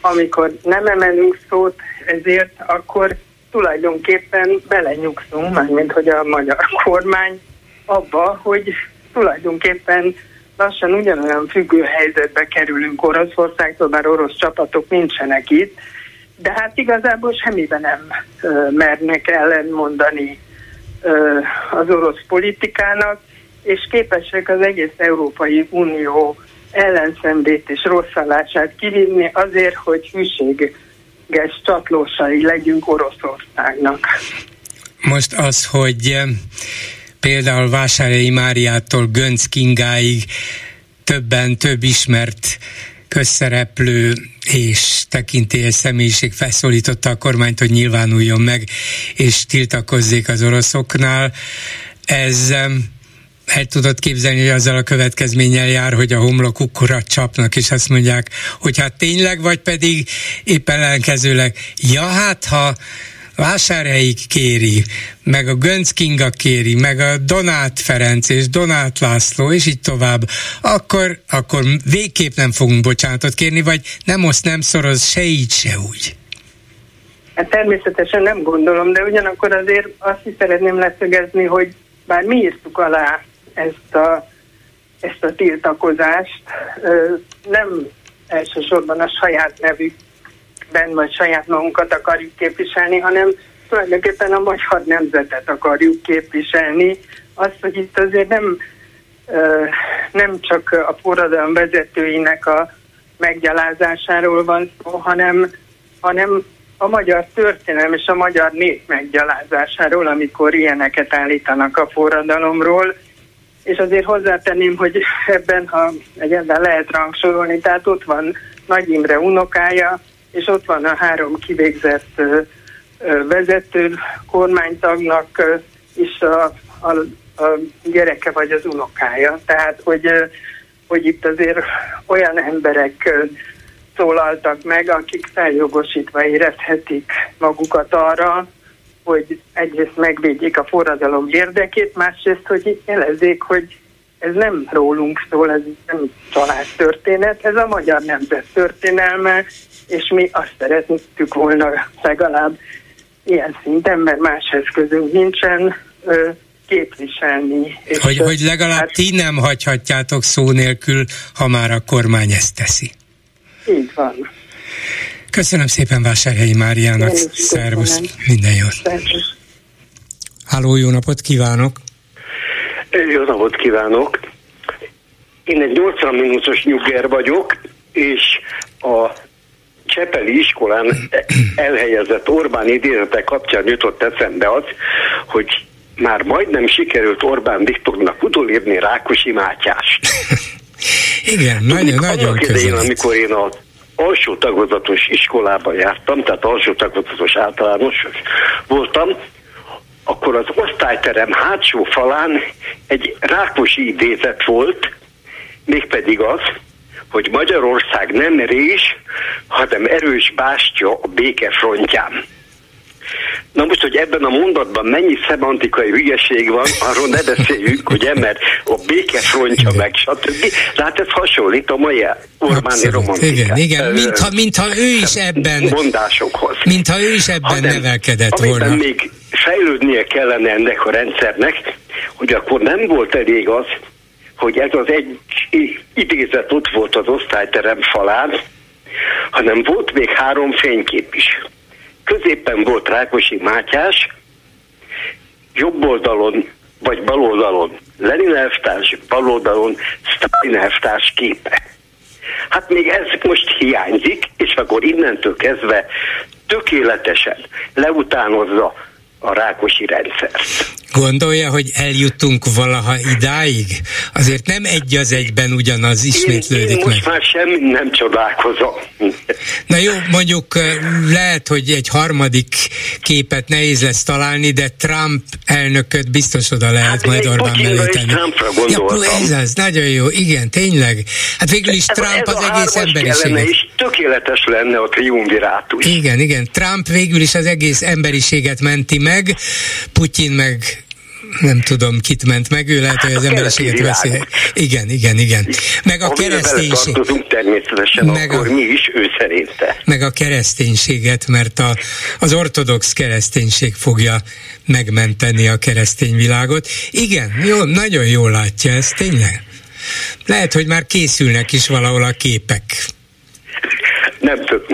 Amikor nem emelünk szót ezért, akkor tulajdonképpen belenyugszunk, mármint hogy a magyar kormány abba, hogy tulajdonképpen lassan ugyanolyan függő helyzetbe kerülünk Oroszországtól, bár orosz csapatok nincsenek itt, de hát igazából semmiben nem ö, mernek ellenmondani ö, az orosz politikának, és képesek az egész Európai Unió ellenszenvét és rosszallását kivinni azért, hogy hűség lehetséges csatlósai legyünk Oroszországnak. Most az, hogy eh, például Vásárhelyi Máriától Gönc Kingáig többen, több ismert közszereplő és tekintélyes személyiség felszólította a kormányt, hogy nyilvánuljon meg és tiltakozzék az oroszoknál. Ez eh, el tudod képzelni, hogy azzal a következménnyel jár, hogy a homlokukra csapnak, és azt mondják, hogy hát tényleg, vagy pedig épp ellenkezőleg, ja hát ha Vásárhelyig kéri, meg a Gönc Kinga kéri, meg a Donát Ferenc és Donát László, és így tovább, akkor, akkor végképp nem fogunk bocsánatot kérni, vagy nem oszt, nem szoroz, se így, se úgy. Hát természetesen nem gondolom, de ugyanakkor azért azt is szeretném leszögezni, hogy bár mi írtuk alá ezt a, ezt a tiltakozást nem elsősorban a saját nevükben vagy saját magunkat akarjuk képviselni, hanem tulajdonképpen a magyar nemzetet akarjuk képviselni. Azt, hogy itt azért nem, nem csak a forradalom vezetőinek a meggyalázásáról van szó, hanem, hanem a magyar történelem és a magyar nép meggyalázásáról, amikor ilyeneket állítanak a forradalomról, és azért hozzátenném, hogy ebben, ha egyáltalán lehet rangsorolni, tehát ott van Nagy Imre unokája, és ott van a három kivégzett vezető kormánytagnak is a, a, a gyereke vagy az unokája. Tehát, hogy, hogy itt azért olyan emberek szólaltak meg, akik feljogosítva érezhetik magukat arra, hogy egyrészt megvédjék a forradalom érdekét, másrészt, hogy jelezzék, hogy ez nem rólunk szól, ez nem család történet, ez a magyar nemzet történelme, és mi azt szeretnék volna legalább ilyen szinten, mert más eszközünk nincsen, képviselni. És hogy, hogy legalább hát, ti nem hagyhatjátok szó nélkül, ha már a kormány ezt teszi. Így van. Köszönöm szépen Vásárhelyi Máriának. Szervusz, minden jót. Háló, jó napot kívánok! Jó napot kívánok! Én egy 80 minutos nyugger vagyok, és a Csepeli iskolán elhelyezett Orbán idézetek kapcsán jutott eszembe az, hogy már majdnem sikerült Orbán Viktornak utolérni Rákosi Mátyást. Igen, nagyon, nagyon idején, amikor én a alsó tagozatos iskolában jártam, tehát alsó tagozatos általános voltam, akkor az osztályterem hátsó falán egy Rákosi idézet volt, mégpedig az, hogy Magyarország nem rés, hanem erős bástya a béke frontján. Na most, hogy ebben a mondatban mennyi szemantikai hülyeség van, arról ne beszéljük, hogy mert a béke frontja meg, stb. De hát ez hasonlít a mai Orbáni romantikát. Igen, igen, mintha, mintha ő is ebben mondásokhoz. Mintha ő is ebben hanem, nevelkedett volna. még fejlődnie kellene ennek a rendszernek, hogy akkor nem volt elég az, hogy ez az egy idézet ott volt az osztályterem falán, hanem volt még három fénykép is középen volt Rákosi Mátyás, jobb oldalon vagy bal oldalon Lenin elvtárs, bal oldalon Stalin elvtárs képe. Hát még ez most hiányzik, és akkor innentől kezdve tökéletesen leutánozza a rákosi rendszert. Gondolja, hogy eljuttunk valaha idáig? Azért nem egy az egyben ugyanaz ismétlődik én, én most meg. már semmi nem csodálkozom. Na jó, mondjuk lehet, hogy egy harmadik képet nehéz lesz találni, de Trump elnököt biztos oda lehet hát majd Orbán mellé tenni. Ja, ez az, nagyon jó, igen, tényleg. Hát végül is ez Trump az egész emberiség. és tökéletes lenne a triumvirátus. Igen, igen, Trump végül is az egész emberiséget menti meg, Putyin meg nem tudom, kit ment meg, ő lehet, hogy az emberiséget veszi. Igen, igen, igen. Meg a kereszténység. természetesen, meg akkor a, mi is ő szerinte. Meg a kereszténységet, mert a, az ortodox kereszténység fogja megmenteni a keresztény világot. Igen, jó, nagyon jól látja ezt, tényleg. Lehet, hogy már készülnek is valahol a képek nem tudom,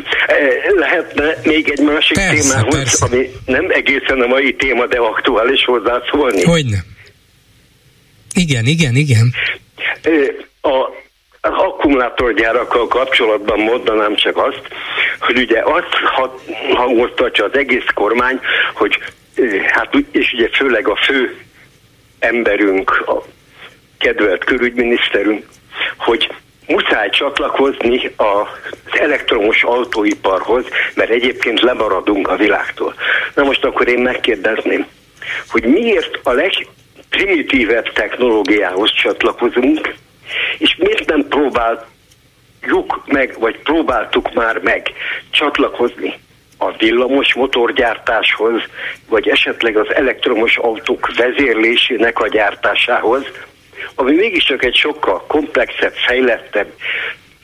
lehetne még egy másik persze, témához, persze. ami nem egészen a mai téma, de aktuális hozzászólni. Hogyne. Igen, igen, igen. A az akkumulátorgyárakkal kapcsolatban mondanám csak azt, hogy ugye azt hangoztatja az egész kormány, hogy hát és ugye főleg a fő emberünk, a kedvelt külügyminiszterünk, hogy muszáj csatlakozni az elektromos autóiparhoz, mert egyébként lemaradunk a világtól. Na most akkor én megkérdezném, hogy miért a legprimitívebb technológiához csatlakozunk, és miért nem próbáljuk meg, vagy próbáltuk már meg csatlakozni a villamos motorgyártáshoz, vagy esetleg az elektromos autók vezérlésének a gyártásához, ami mégiscsak egy sokkal komplexebb, fejlettebb,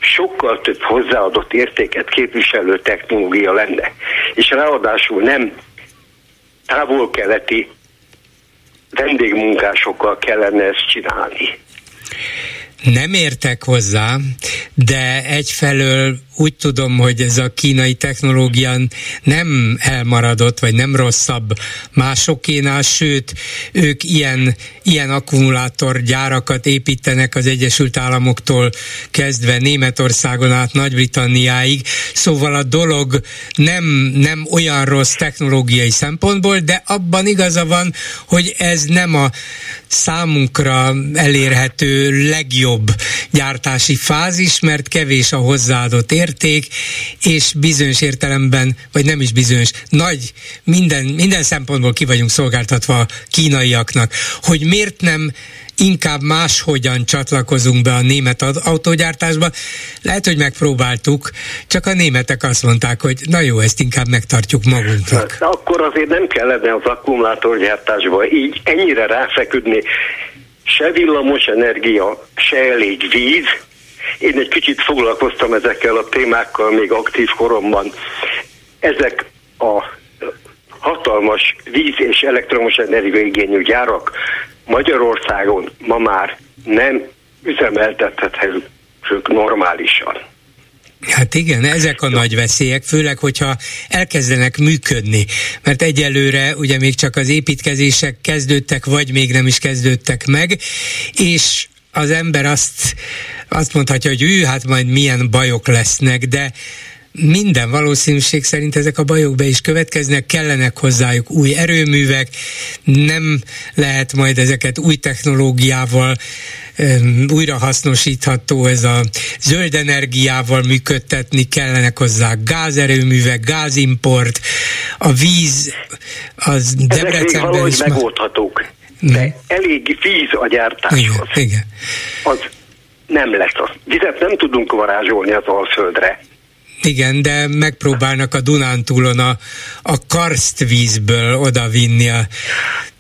sokkal több hozzáadott értéket képviselő technológia lenne. És ráadásul nem távol-keleti vendégmunkásokkal kellene ezt csinálni. Nem értek hozzá, de egyfelől úgy tudom, hogy ez a kínai technológia nem elmaradott, vagy nem rosszabb másokénál, sőt, ők ilyen, ilyen akkumulátorgyárakat építenek az Egyesült Államoktól kezdve Németországon át Nagy-Britanniáig, szóval a dolog nem, nem olyan rossz technológiai szempontból, de abban igaza van, hogy ez nem a számunkra elérhető legjobb gyártási fázis, mert kevés a hozzáadott ér, érték, és bizonyos értelemben, vagy nem is bizonyos, nagy, minden, minden szempontból ki vagyunk szolgáltatva a kínaiaknak, hogy miért nem inkább máshogyan csatlakozunk be a német autógyártásba. Lehet, hogy megpróbáltuk, csak a németek azt mondták, hogy na jó, ezt inkább megtartjuk magunknak. Akkor azért nem kellene az akkumulátorgyártásba így ennyire ráfeküdni se villamos energia, se elég víz. Én egy kicsit foglalkoztam ezekkel a témákkal még aktív koromban. Ezek a hatalmas víz és elektromos energiaigényű gyárak Magyarországon ma már nem üzemeltethetők normálisan. Hát igen, ezek a nagy veszélyek, főleg, hogyha elkezdenek működni, mert egyelőre ugye még csak az építkezések kezdődtek, vagy még nem is kezdődtek meg, és az ember azt, azt mondhatja, hogy ő, hát majd milyen bajok lesznek, de minden valószínűség szerint ezek a bajok be is következnek, kellenek hozzájuk új erőművek, nem lehet majd ezeket új technológiával újra hasznosítható, ez a zöld energiával működtetni, kellenek hozzá gázerőművek, gázimport, a víz, az Debrecenben Ezek is... megoldhatók, de elég víz a gyártáshoz. Igen, igen. Az nem lesz az. Vizet nem tudunk varázsolni az Alföldre. Igen, de megpróbálnak a Dunántúlon a, a karstvízből odavinni a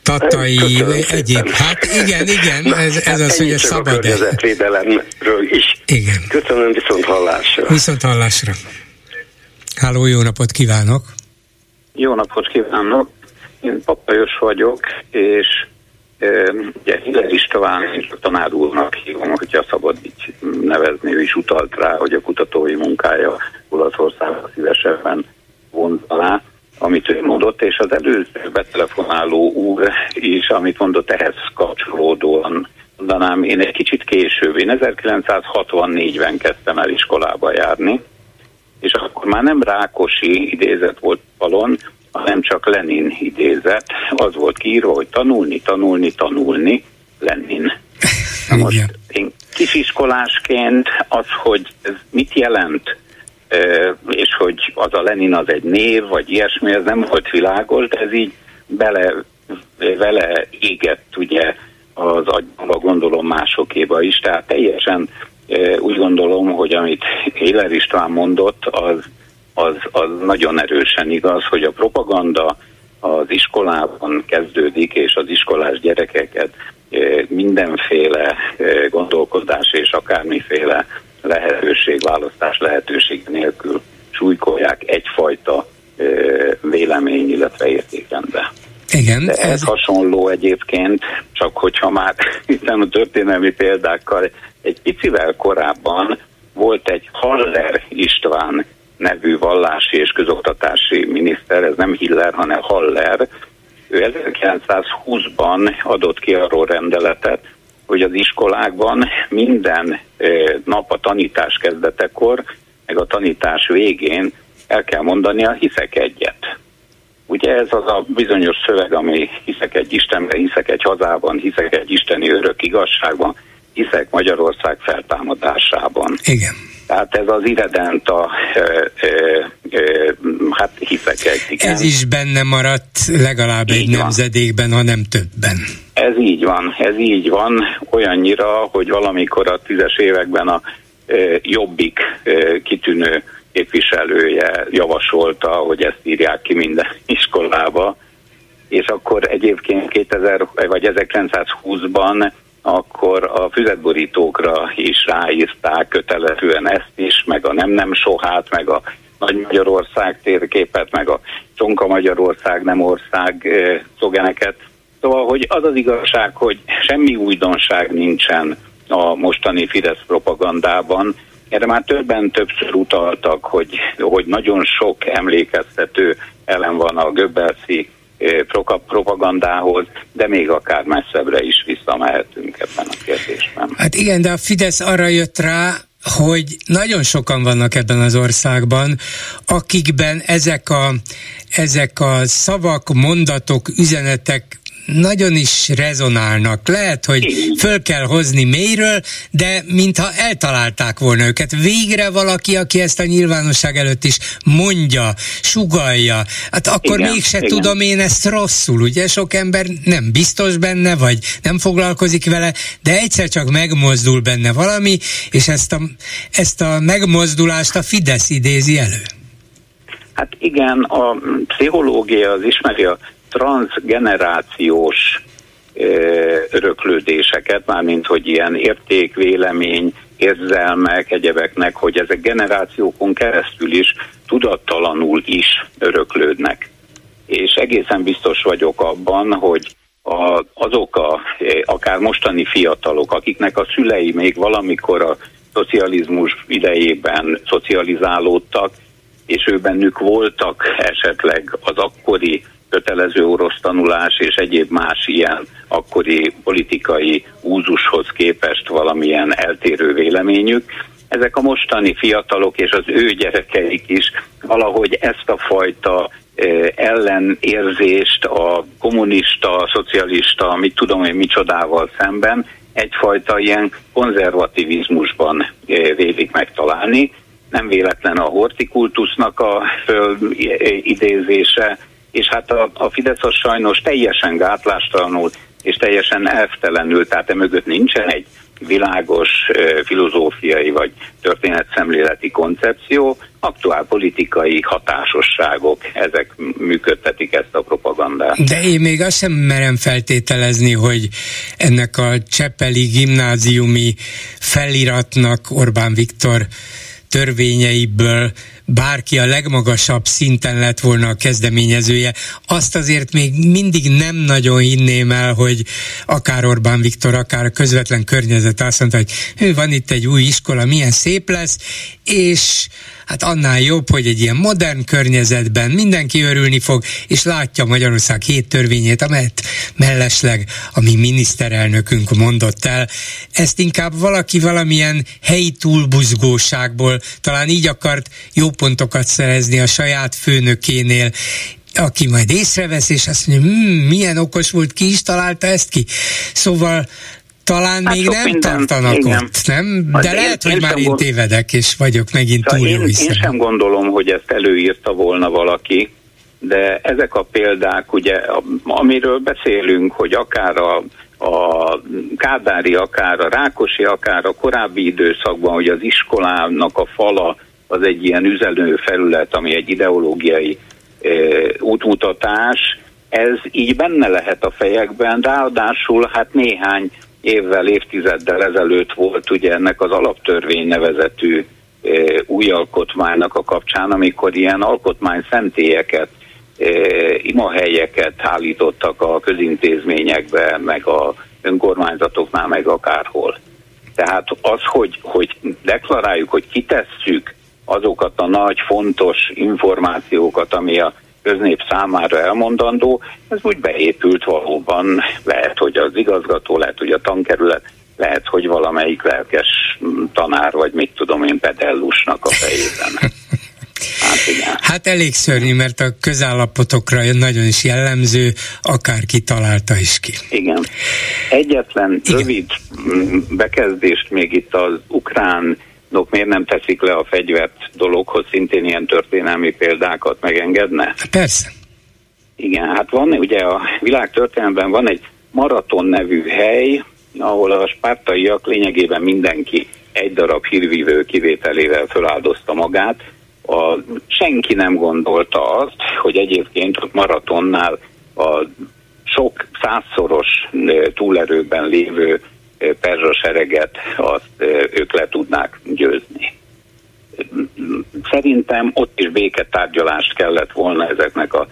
tatai, Köszönöm egyéb. Szépen. Hát igen, igen, Na, ez, ez hát az, hogy a szabad. A környezetvédelemről is. Igen. Köszönöm viszont hallásra. Viszont hallásra. Háló, jó napot kívánok! Jó napot kívánok! Én Papajos vagyok, és Ugye Hiller István, és a tanár úrnak hívom, hogyha szabad így nevezni, ő is utalt rá, hogy a kutatói munkája Olaszországban szívesebben vont alá, amit ő mondott, és az előző betelefonáló úr is, amit mondott ehhez kapcsolódóan mondanám, én egy kicsit később, én 1964-ben kezdtem el iskolába járni, és akkor már nem Rákosi idézet volt falon, hanem csak Lenin idézet. Az volt kiírva, hogy tanulni, tanulni, tanulni, Lenin. Na most én kisiskolásként az, hogy ez mit jelent, és hogy az a Lenin az egy név, vagy ilyesmi, ez nem volt világos, de ez így bele, vele égett ugye az agyamba gondolom másokéba is, tehát teljesen úgy gondolom, hogy amit Éler István mondott, az az, az nagyon erősen igaz, hogy a propaganda az iskolában kezdődik, és az iskolás gyerekeket eh, mindenféle eh, gondolkodás és akármiféle lehetőség, választás lehetőség nélkül súlykolják egyfajta eh, vélemény, illetve értékendbe. Igen. De ez, ez hasonló egyébként, csak hogyha már hiszen a történelmi példákkal egy picivel korábban volt egy Haller István nevű vallási és közoktatási miniszter, ez nem Hiller, hanem Haller, ő 1920-ban adott ki arról rendeletet, hogy az iskolákban minden nap a tanítás kezdetekor, meg a tanítás végén el kell mondani a hiszek egyet. Ugye ez az a bizonyos szöveg, ami hiszek egy Istenben, hiszek egy hazában, hiszek egy isteni örök igazságban, hiszek Magyarország feltámadásában. Igen. Tehát ez az irredent a, ö, ö, ö, hát hiszek egy. Ez is benne maradt legalább így egy van. nemzedékben, ha nem többen. Ez így van, ez így van, olyannyira, hogy valamikor a tízes években a jobbik kitűnő képviselője javasolta, hogy ezt írják ki minden iskolába, és akkor egyébként 2000 vagy 1920-ban akkor a füzetborítókra is ráírták kötelezően ezt is, meg a nem nem sohát, meg a Nagy Magyarország térképet, meg a Csonka Magyarország nem ország szogeneket. Szóval, hogy az az igazság, hogy semmi újdonság nincsen a mostani Fidesz propagandában. Erre már többen többször utaltak, hogy, hogy nagyon sok emlékeztető ellen van a Göbbelszi propagandához, de még akár messzebbre is visszamehetünk ebben a kérdésben. Hát igen, de a Fidesz arra jött rá, hogy nagyon sokan vannak ebben az országban, akikben ezek a, ezek a szavak, mondatok, üzenetek nagyon is rezonálnak. Lehet, hogy föl kell hozni mélyről, de mintha eltalálták volna őket. Végre valaki, aki ezt a nyilvánosság előtt is mondja, sugalja. Hát akkor igen, mégse igen. tudom én ezt rosszul, ugye? Sok ember nem biztos benne, vagy nem foglalkozik vele, de egyszer csak megmozdul benne valami, és ezt a, ezt a megmozdulást a Fidesz idézi elő. Hát igen, a pszichológia az ismeri a transgenerációs öröklődéseket, mármint hogy ilyen érték, vélemény, érzelmek, egyebeknek, hogy ezek generációkon keresztül is tudattalanul is öröklődnek. És egészen biztos vagyok abban, hogy a, azok a, akár mostani fiatalok, akiknek a szülei még valamikor a szocializmus idejében szocializálódtak, és ő bennük voltak esetleg az akkori kötelező orosz tanulás és egyéb más ilyen akkori politikai úzushoz képest valamilyen eltérő véleményük. Ezek a mostani fiatalok és az ő gyerekeik is valahogy ezt a fajta eh, ellenérzést a kommunista, a szocialista, mit tudom én micsodával szemben egyfajta ilyen konzervativizmusban eh, vélik megtalálni. Nem véletlen a hortikultusznak a fölidézése, és hát a, a Fidesz az sajnos teljesen gátlástalanul és teljesen elvtelenül, tehát emögött nincsen egy világos filozófiai vagy történetszemléleti koncepció, aktuál politikai hatásosságok, ezek működtetik ezt a propagandát. De én még azt sem merem feltételezni, hogy ennek a Csepeli gimnáziumi feliratnak Orbán Viktor törvényeiből bárki a legmagasabb szinten lett volna a kezdeményezője, azt azért még mindig nem nagyon hinném el, hogy akár Orbán Viktor, akár a közvetlen környezet azt mondta, hogy ő van itt egy új iskola, milyen szép lesz, és hát annál jobb, hogy egy ilyen modern környezetben mindenki örülni fog, és látja Magyarország hét törvényét, amelyet mellesleg a mi miniszterelnökünk mondott el. Ezt inkább valaki valamilyen helyi túlbuzgóságból, talán így akart jó pontokat szerezni a saját főnökénél, aki majd észrevesz, és azt mondja, hm, milyen okos volt, ki is találta ezt ki. Szóval talán hát még nem minden, tartanak igen. ott, nem? De, De lehet, én, hogy én már én tévedek, és vagyok megint túl én, jó én sem gondolom, hogy ezt előírta volna valaki, de ezek a példák, ugye, amiről beszélünk, hogy akár a, a Kádári, akár a Rákosi, akár a korábbi időszakban, hogy az iskolának a fala az egy ilyen üzelő felület, ami egy ideológiai e, útmutatás, ez így benne lehet a fejekben, ráadásul hát néhány évvel, évtizeddel ezelőtt volt ugye ennek az alaptörvény nevezetű e, új alkotmánynak a kapcsán, amikor ilyen alkotmány szentélyeket, e, imahelyeket állítottak a közintézményekbe, meg a önkormányzatoknál, meg akárhol. Tehát az, hogy, hogy deklaráljuk, hogy kitesszük azokat a nagy, fontos információkat, ami a köznép számára elmondandó, ez úgy beépült valóban, lehet, hogy az igazgató, lehet, hogy a tankerület, lehet, hogy valamelyik lelkes tanár, vagy mit tudom én, pedellusnak a fejében. Hát, igen. hát elég szörnyű, mert a közállapotokra nagyon is jellemző, akárki találta is ki. Igen. Egyetlen igen. rövid bekezdést még itt az ukrán Nok miért nem teszik le a fegyvert dologhoz szintén ilyen történelmi példákat megengedne? Persze. Igen, hát van ugye a világ történelemben van egy maraton nevű hely, ahol a spártaiak lényegében mindenki egy darab hírvívő kivételével feláldozta magát. A, senki nem gondolta azt, hogy egyébként ott maratonnál a sok százszoros túlerőben lévő perzsa sereget, azt ők le tudnák győzni. Szerintem ott is béketárgyalást kellett volna ezeknek a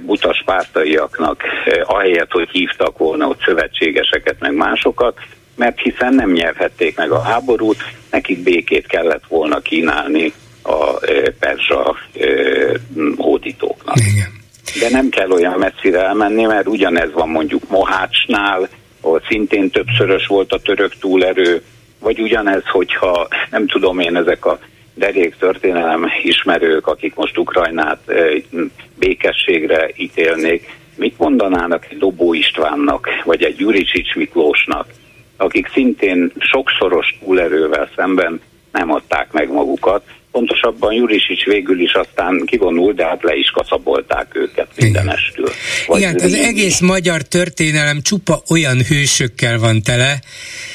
buta spártaiaknak, ahelyett, hogy hívtak volna ott szövetségeseket, meg másokat, mert hiszen nem nyerhették meg a háborút, nekik békét kellett volna kínálni a perzsa hódítóknak. Igen. De nem kell olyan messzire elmenni, mert ugyanez van mondjuk Mohácsnál, ahol szintén többszörös volt a török túlerő, vagy ugyanez, hogyha nem tudom én, ezek a derék történelem ismerők, akik most Ukrajnát békességre ítélnék, mit mondanának egy Dobó Istvánnak, vagy egy Gyuricsics Miklósnak, akik szintén sokszoros túlerővel szemben nem adták meg magukat, pontosabban Jurisics végül is aztán kivonul, de hát le is kaszabolták őket mindenestül. Vagy Igen, az egész magyar történelem csupa olyan hősökkel van tele,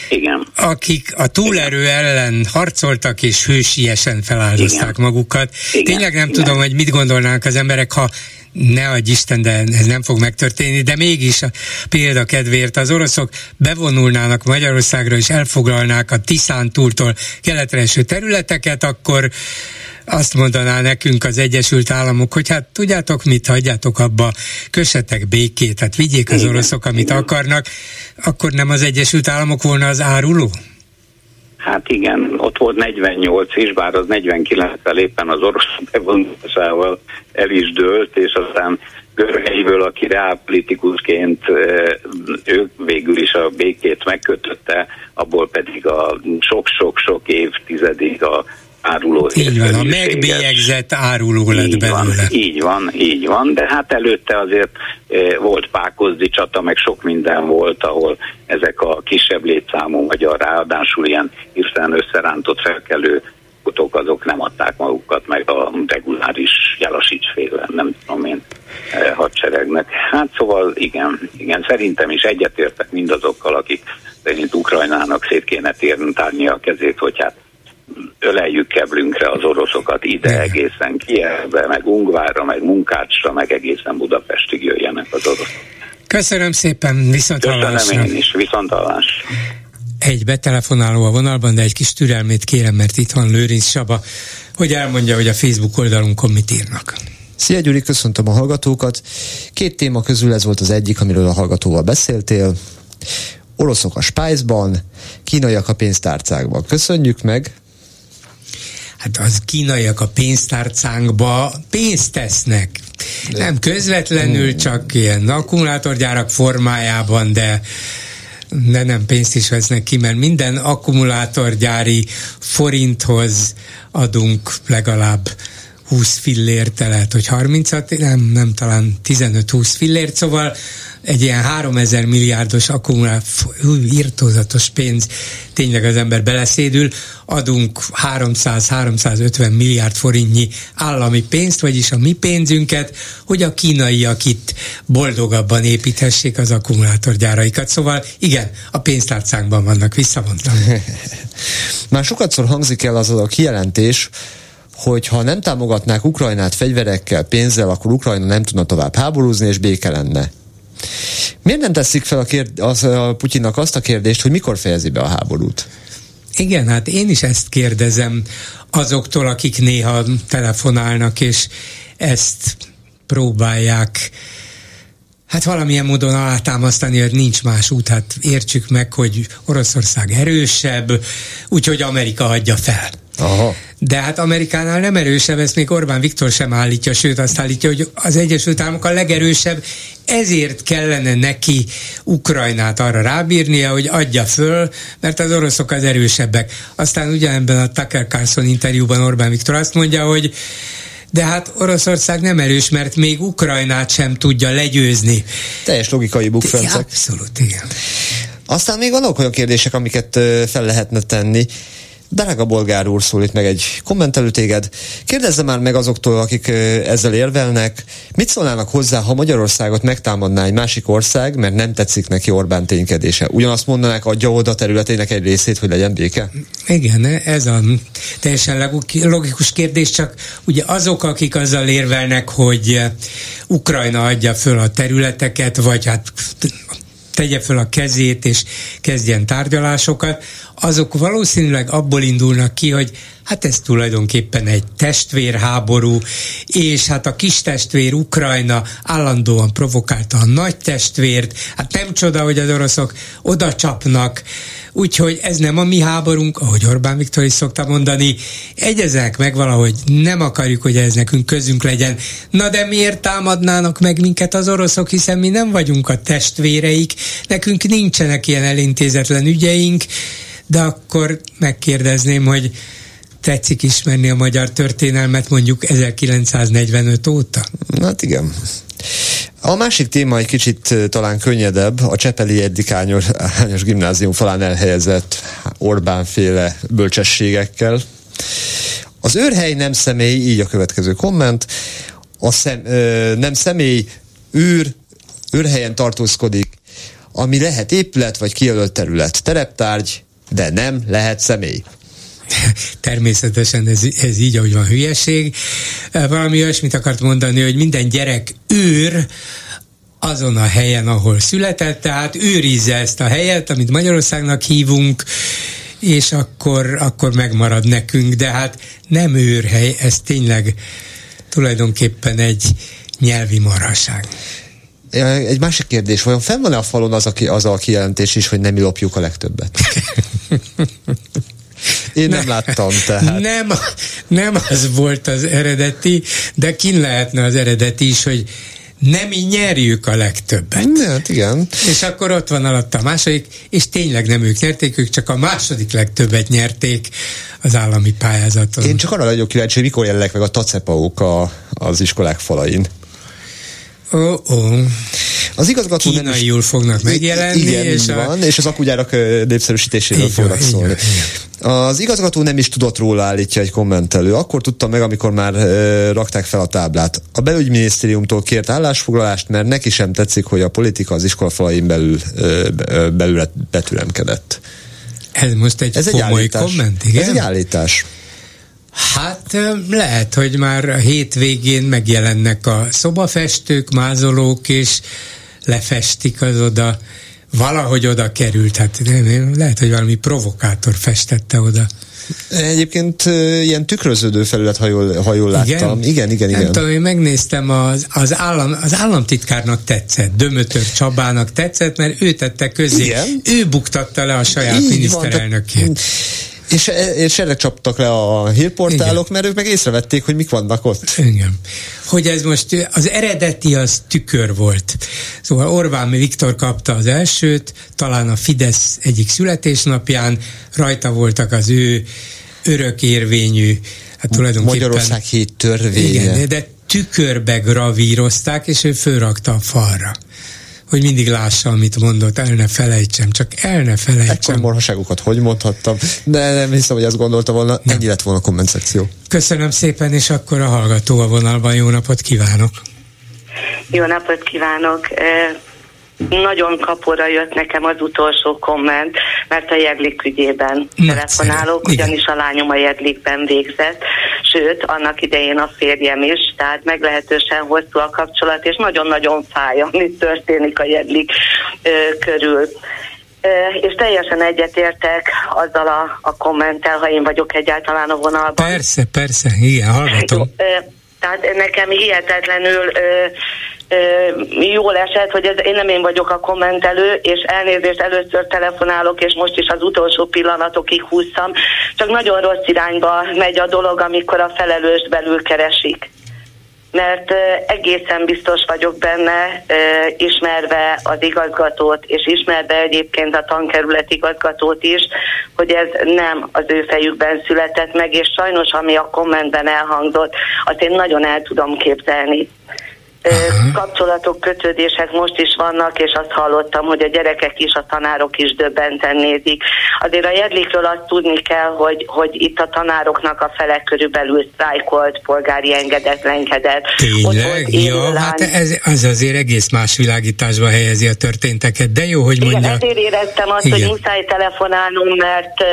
igen. akik a túlerő Igen. ellen harcoltak és hősiesen feláldozták Igen. magukat. Igen. Tényleg nem Igen. tudom, hogy mit gondolnánk az emberek, ha ne adj Isten, de ez nem fog megtörténni, de mégis a példa kedvéért az oroszok bevonulnának Magyarországra és elfoglalnák a Tiszán túltól keletre eső területeket, akkor azt mondaná nekünk az Egyesült Államok, hogy hát tudjátok mit, hagyjátok abba, kössetek békét, hát vigyék az oroszok, amit akarnak, akkor nem az Egyesült Államok volna az áruló? Hát igen, ott volt 48 is, bár az 49-vel éppen az orosz bevonásával el is dőlt, és aztán Görgeiből, aki reálpolitikusként ő végül is a békét megkötötte, abból pedig a sok-sok-sok évtizedig a áruló Így van, a megbélyegzett áruló lett így belőle. Van, így van, így van, de hát előtte azért e, volt Pákozdi csata, meg sok minden volt, ahol ezek a kisebb létszámú magyar ráadásul ilyen hirtelen összerántott felkelő utók azok nem adták magukat meg a reguláris Jelasics féle, nem tudom én, e, hadseregnek. Hát szóval igen, igen, szerintem is egyetértek mindazokkal, akik szerint Ukrajnának szét kéne térni, tárni a kezét, hogy hát öleljük keblünkre az oroszokat ide egészen Kievbe, meg Ungvárra, meg Munkácsra, meg egészen Budapestig jöjjenek az oroszok. Köszönöm szépen, viszont Köszönöm én is, viszont hallás. Egy betelefonáló a vonalban, de egy kis türelmét kérem, mert itt van Lőrinc Saba, hogy elmondja, hogy a Facebook oldalunkon mit írnak. Szia Gyuri, köszöntöm a hallgatókat. Két téma közül ez volt az egyik, amiről a hallgatóval beszéltél. Oroszok a Spice-ban, kínaiak a pénztárcákban. Köszönjük meg, Hát az kínaiak a pénztárcánkba pénzt tesznek. Nem közvetlenül, csak ilyen akkumulátorgyárak formájában, de de nem pénzt is vesznek ki, mert minden akkumulátorgyári forinthoz adunk legalább 20 fillért, lehet, hogy 30 nem, nem talán 15-20 fillért, szóval egy ilyen 3000 milliárdos akkumulált, írtózatos pénz, tényleg az ember beleszédül, adunk 300-350 milliárd forintnyi állami pénzt, vagyis a mi pénzünket, hogy a kínaiak itt boldogabban építhessék az akkumulátorgyáraikat. Szóval igen, a pénztárcánkban vannak, visszavontam. Már sokatszor hangzik el az a kijelentés, hogy ha nem támogatnák Ukrajnát fegyverekkel, pénzzel, akkor Ukrajna nem tudna tovább háborúzni, és béke lenne. Miért nem teszik fel a, kérd- az, a Putyinnak azt a kérdést, hogy mikor fejezi be a háborút? Igen, hát én is ezt kérdezem azoktól, akik néha telefonálnak, és ezt próbálják hát valamilyen módon alátámasztani, hogy nincs más út, hát értsük meg, hogy Oroszország erősebb, úgyhogy Amerika adja fel. Aha. De hát Amerikánál nem erősebb, ezt még Orbán Viktor sem állítja, sőt azt állítja, hogy az Egyesült Államok a legerősebb, ezért kellene neki Ukrajnát arra rábírnia, hogy adja föl, mert az oroszok az erősebbek. Aztán ugyanebben a Tucker Carlson interjúban Orbán Viktor azt mondja, hogy de hát Oroszország nem erős, mert még Ukrajnát sem tudja legyőzni. Teljes logikai bukfencek. Abszolút, igen. Aztán még vannak olyan kérdések, amiket fel lehetne tenni. Drága bolgár úr szólít meg egy kommentelő téged. Kérdezze már meg azoktól, akik ezzel érvelnek, mit szólnának hozzá, ha Magyarországot megtámadná egy másik ország, mert nem tetszik neki Orbán ténykedése. Ugyanazt mondanák, adja oda területének egy részét, hogy legyen béke? Igen, ez a teljesen logikus kérdés, csak ugye azok, akik azzal érvelnek, hogy Ukrajna adja föl a területeket, vagy hát tegye föl a kezét és kezdjen tárgyalásokat, azok valószínűleg abból indulnak ki, hogy hát ez tulajdonképpen egy testvérháború, és hát a kis testvér Ukrajna állandóan provokálta a nagy testvért, hát nem csoda, hogy az oroszok oda csapnak, úgyhogy ez nem a mi háborunk, ahogy Orbán Viktor is szokta mondani, egyezek meg valahogy nem akarjuk, hogy ez nekünk közünk legyen. Na de miért támadnának meg minket az oroszok, hiszen mi nem vagyunk a testvéreik, nekünk nincsenek ilyen elintézetlen ügyeink, de akkor megkérdezném, hogy tetszik ismerni a magyar történelmet mondjuk 1945 óta? Hát igen. A másik téma egy kicsit talán könnyedebb, a Csepeli egyik ányos, ányos gimnázium falán elhelyezett Orbán-féle bölcsességekkel. Az őrhely nem személy, így a következő komment, a szem, ö, nem személy, űr, őrhelyen tartózkodik, ami lehet épület vagy kijelölt terület, tereptárgy, de nem lehet személy. természetesen ez, ez így, ahogy van hülyeség. Valami olyasmit akart mondani, hogy minden gyerek őr, azon a helyen, ahol született, tehát őrizze ezt a helyet, amit Magyarországnak hívunk, és akkor, akkor megmarad nekünk, de hát nem őrhely, ez tényleg tulajdonképpen egy nyelvi maraság. Egy másik kérdés, vajon fenn van-e a falon az, aki, az a kijelentés is, hogy nem lopjuk a legtöbbet? Én nem, nem láttam, tehát. Nem, nem az volt az eredeti, de kin lehetne az eredeti is, hogy nem mi nyerjük a legtöbbet. Hát igen. És akkor ott van alatt a második, és tényleg nem ők nyerték, ők csak a második legtöbbet nyerték az állami pályázaton. Én csak arra vagyok kíváncsi, hogy mikor jelennek meg a tacepauk a, az iskolák falain. Oh, oh. Az igazgató Kínaiul is... fognak megjelenni. Igen, és, a... van, és az akugyárak népszerűsítéséről így fognak szólni. Van, az igazgató nem is tudott róla, állítja egy kommentelő. Akkor tudta meg, amikor már e, rakták fel a táblát. A belügyminisztériumtól kért állásfoglalást, mert neki sem tetszik, hogy a politika az iskolafalain belül, e, belül betüremkedett. Ez most egy Ez komoly egy komment, igen? Ez egy állítás. Hát lehet, hogy már a hétvégén megjelennek a szobafestők, mázolók, és lefestik az oda, valahogy oda került. Hát nem, lehet, hogy valami provokátor festette oda. Egyébként ilyen tükröződő felület, ha jól, ha jól láttam. Igen, igen, igen. igen. Nem tudom, én megnéztem, az, az, állam, az államtitkárnak tetszett, Dömötör Csabának tetszett, mert ő tette közé. Igen? Ő buktatta le a saját Így miniszterelnökét. Van, és, és erre csaptak le a hírportálok, Igen. mert ők meg észrevették, hogy mik vannak ott. Igen. Hogy ez most, az eredeti az tükör volt. Szóval Orbán Viktor kapta az elsőt, talán a Fidesz egyik születésnapján, rajta voltak az ő örökérvényű, hát tulajdonképpen... Magyarország hét törvénye. Igen, de tükörbe gravírozták, és ő fölrakta a falra hogy mindig lássa, amit mondott, el ne felejtsem, csak el ne felejtsem. Ekkor morhaságokat hogy mondhattam, de nem hiszem, hogy azt gondolta volna, nem. ennyi lett volna a kommentáció. Köszönöm szépen, és akkor a hallgató a vonalban, jó napot kívánok! Jó napot kívánok! Nagyon kapora jött nekem az utolsó komment, mert a Jedlik ügyében Nagyszerű. telefonálok, ugyanis a lányom a Jedlikben végzett, sőt, annak idején a férjem is, tehát meglehetősen hosszú a kapcsolat, és nagyon-nagyon fáj, ami történik a Jedlik ö, körül. És teljesen egyetértek azzal a, a kommentel, ha én vagyok egyáltalán a vonalban. Persze, persze, igen, hallgatom. Tehát nekem hihetetlenül ö, jól esett, hogy ez, én nem én vagyok a kommentelő, és elnézést először telefonálok, és most is az utolsó pillanatokig húztam, csak nagyon rossz irányba megy a dolog, amikor a felelőst belül keresik mert egészen biztos vagyok benne, ismerve az igazgatót, és ismerve egyébként a tankerület igazgatót is, hogy ez nem az ő fejükben született meg, és sajnos, ami a kommentben elhangzott, azt én nagyon el tudom képzelni. Uh-huh. kapcsolatok, kötődések most is vannak, és azt hallottam, hogy a gyerekek is, a tanárok is döbbenten nézik. Azért a jedlikről azt tudni kell, hogy, hogy itt a tanároknak a fele körülbelül sztrájkolt, polgári engedetlenkedett. Tényleg? Ja, hát ez, az azért egész más világításba helyezi a történteket, de jó, hogy mondja. Igen, ezért éreztem azt, Igen. hogy muszáj telefonálnunk, mert uh,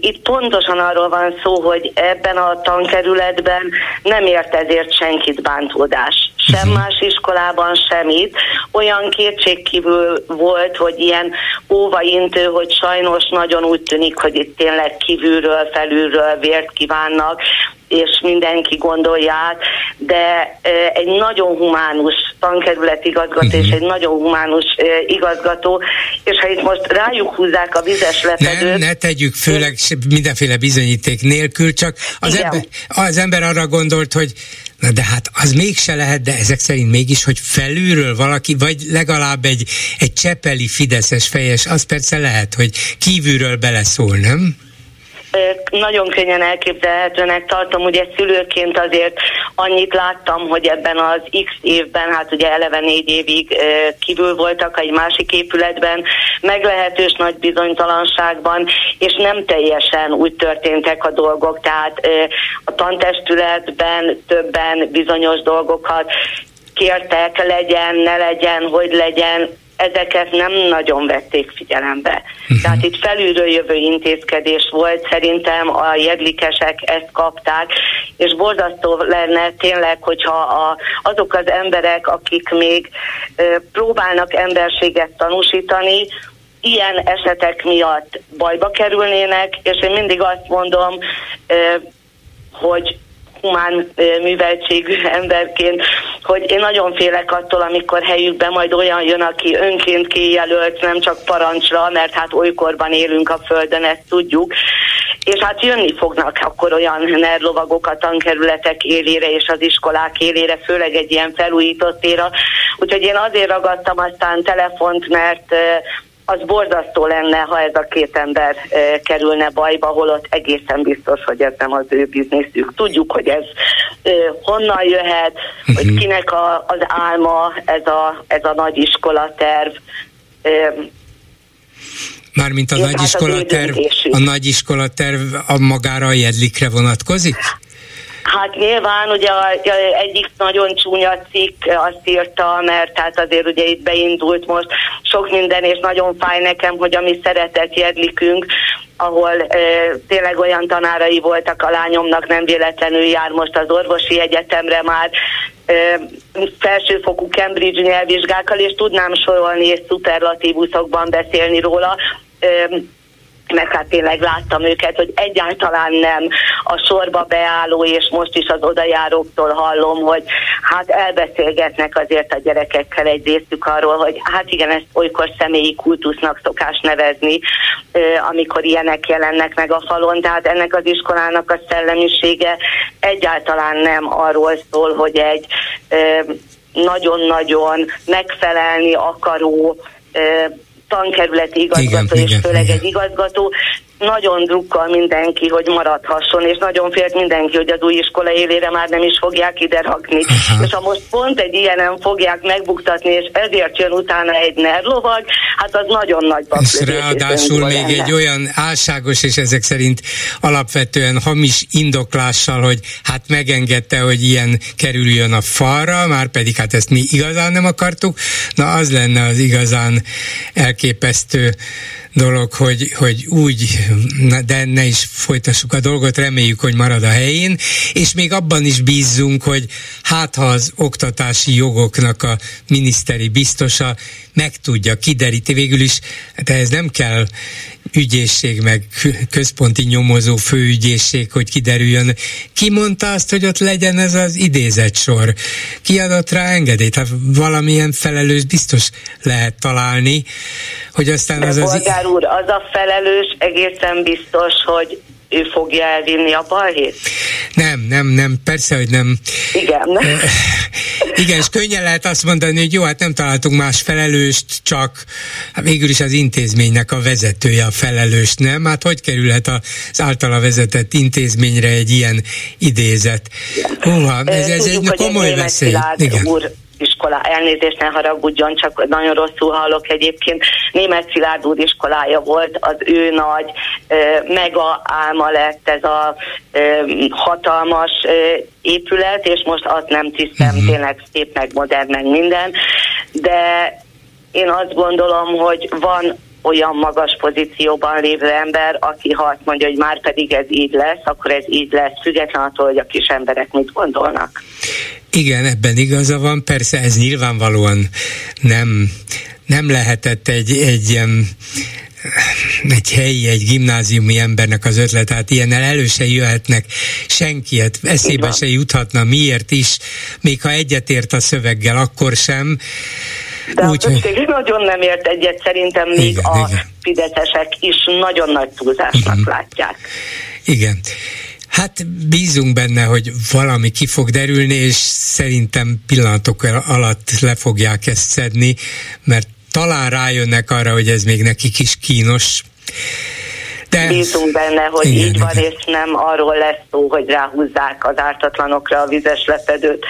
itt pontosan arról van szó, hogy ebben a tankerületben nem ért ezért senkit bántódás sem uh-huh. más iskolában semmit. Olyan kétségkívül volt, hogy ilyen óvaintő, hogy sajnos nagyon úgy tűnik, hogy itt tényleg kívülről, felülről vért kívánnak, és mindenki gondolja át, de egy nagyon humánus tankerület igazgató uh-huh. és mhm. egy nagyon humánus igazgató, és ha itt most rájuk húzzák a vizes lepedőt... Nem, ne tegyük, főleg mindenféle bizonyíték nélkül, csak az, ember, az ember arra gondolt, hogy Na de hát az mégse lehet, de ezek szerint mégis, hogy felülről valaki, vagy legalább egy, egy csepeli fideszes fejes, az persze lehet, hogy kívülről beleszól, nem? Nagyon könnyen elképzelhetőnek tartom, ugye szülőként azért annyit láttam, hogy ebben az X évben, hát ugye eleve négy évig kívül voltak egy másik épületben, meglehetős nagy bizonytalanságban, és nem teljesen úgy történtek a dolgok, tehát a tantestületben többen bizonyos dolgokat kértek, legyen, ne legyen, hogy legyen, ezeket nem nagyon vették figyelembe. Uh-huh. Tehát itt felülről jövő intézkedés volt, szerintem a jedlikesek ezt kapták, és borzasztó lenne tényleg, hogyha a, azok az emberek, akik még ö, próbálnak emberséget tanúsítani, ilyen esetek miatt bajba kerülnének, és én mindig azt mondom, hogy humán műveltségű emberként, hogy én nagyon félek attól, amikor helyükben majd olyan jön, aki önként kijelölt, nem csak parancsra, mert hát olykorban élünk a Földön, ezt tudjuk, és hát jönni fognak akkor olyan nerlovagok a tankerületek élére és az iskolák élére, főleg egy ilyen felújított éra. Úgyhogy én azért ragadtam aztán telefont, mert az borzasztó lenne, ha ez a két ember e, kerülne bajba, holott egészen biztos, hogy ez nem az ő bizniszük. Tudjuk, hogy ez e, honnan jöhet, uh-huh. hogy mhm. kinek a, az álma ez a, ez a nagy iskolaterv. E, Mármint a nagy hát a nagy iskolaterv a magára a jedlikre vonatkozik? Hát nyilván ugye egyik nagyon csúnya cikk azt írta, mert hát azért ugye itt beindult most sok minden, és nagyon fáj nekem, hogy a mi szeretett jedlikünk, ahol e, tényleg olyan tanárai voltak a lányomnak, nem véletlenül jár most az orvosi egyetemre már, felsőfokú Cambridge nyelvvizsgákkal, és tudnám sorolni és szuperlatívuszokban beszélni róla. Meg hát tényleg láttam őket, hogy egyáltalán nem a sorba beálló, és most is az odajáróktól hallom, hogy hát elbeszélgetnek azért a gyerekekkel egy részük arról, hogy hát igen, ezt olykor személyi kultusznak szokás nevezni, amikor ilyenek jelennek meg a falon, tehát ennek az iskolának a szellemisége egyáltalán nem arról szól, hogy egy nagyon-nagyon megfelelni akaró tankerületi igazgató, igen, és igen, főleg igen. egy igazgató nagyon drukkal mindenki, hogy maradhasson, és nagyon félt mindenki, hogy az új iskola élére már nem is fogják ide rakni. Aha. És ha most pont egy ilyenem fogják megbuktatni, és ezért jön utána egy nerlovag, hát az nagyon nagy És ráadásul még lenne. egy olyan álságos, és ezek szerint alapvetően hamis indoklással, hogy hát megengedte, hogy ilyen kerüljön a falra, már pedig hát ezt mi igazán nem akartuk, na az lenne az igazán elképesztő dolog, hogy, hogy úgy, de ne is folytassuk a dolgot, reméljük, hogy marad a helyén, és még abban is bízzunk, hogy hát ha az oktatási jogoknak a miniszteri biztosa meg tudja, kideríti végül is, de ez nem kell ügyészség, meg központi nyomozó főügyészség, hogy kiderüljön. Ki mondta azt, hogy ott legyen ez az idézett sor? Ki adott rá engedélyt? Hát valamilyen felelős biztos lehet találni, hogy aztán az az... Bolgár úr, az a felelős egészen biztos, hogy ő fogja elvinni a balhét? Nem, nem, nem, persze, hogy nem. Igen. Igen, és könnyen lehet azt mondani, hogy jó, hát nem találtunk más felelőst, csak hát végül is az intézménynek a vezetője a felelős, nem? Hát hogy kerülhet az általa vezetett intézményre egy ilyen idézet? Húha, ez, ez Tudjuk, egy komoly veszély. Igen. Úr iskola, elnézést ne haragudjon, csak nagyon rosszul hallok egyébként. Német Szilárd úr iskolája volt, az ő nagy mega álma lett ez a hatalmas épület, és most azt nem tisztem, uh-huh. tényleg szép, meg modern, meg minden, de én azt gondolom, hogy van olyan magas pozícióban lévő ember, aki ha azt mondja, hogy már pedig ez így lesz, akkor ez így lesz, független attól, hogy a kis emberek mit gondolnak. Igen, ebben igaza van, persze ez nyilvánvalóan nem, nem lehetett egy, egy ilyen egy helyi, egy gimnáziumi embernek az ötlet, hát ilyennel elő se jöhetnek senki, hát eszébe se juthatna, miért is, még ha egyetért a szöveggel, akkor sem. De Úgy, a többség nagyon nem ért egyet, szerintem még igen, a igen. fideszesek is nagyon nagy túlzásnak uh-huh. látják. Igen. Hát bízunk benne, hogy valami ki fog derülni, és szerintem pillanatok alatt le fogják ezt szedni, mert talán rájönnek arra, hogy ez még nekik is kínos. De... Bízunk benne, hogy igen, így van, igen. és nem arról lesz szó, hogy ráhúzzák az ártatlanokra a vizes lepedőt.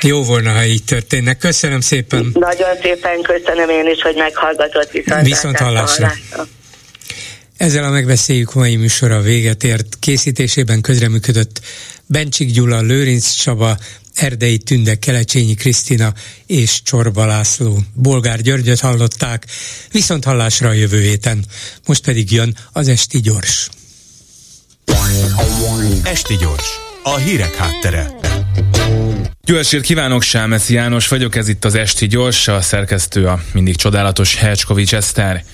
Jó volna, ha így történne. Köszönöm szépen. Nagyon szépen köszönöm én is, hogy meghallgatott viszont, viszont hallásra. hallásra. Ezzel a megbeszéljük mai műsora véget ért. Készítésében közreműködött Bencsik Gyula, Lőrinc Csaba, Erdei Tünde, Kelecsényi Krisztina és Csorba László. Bolgár Györgyöt hallották, viszont hallásra a jövő héten. Most pedig jön az Esti Gyors. Esti Gyors, a hírek háttere. Jó estét kívánok, Sámeszi János vagyok, ez itt az Esti Gyors, a szerkesztő a mindig csodálatos Hercskovics Eszter.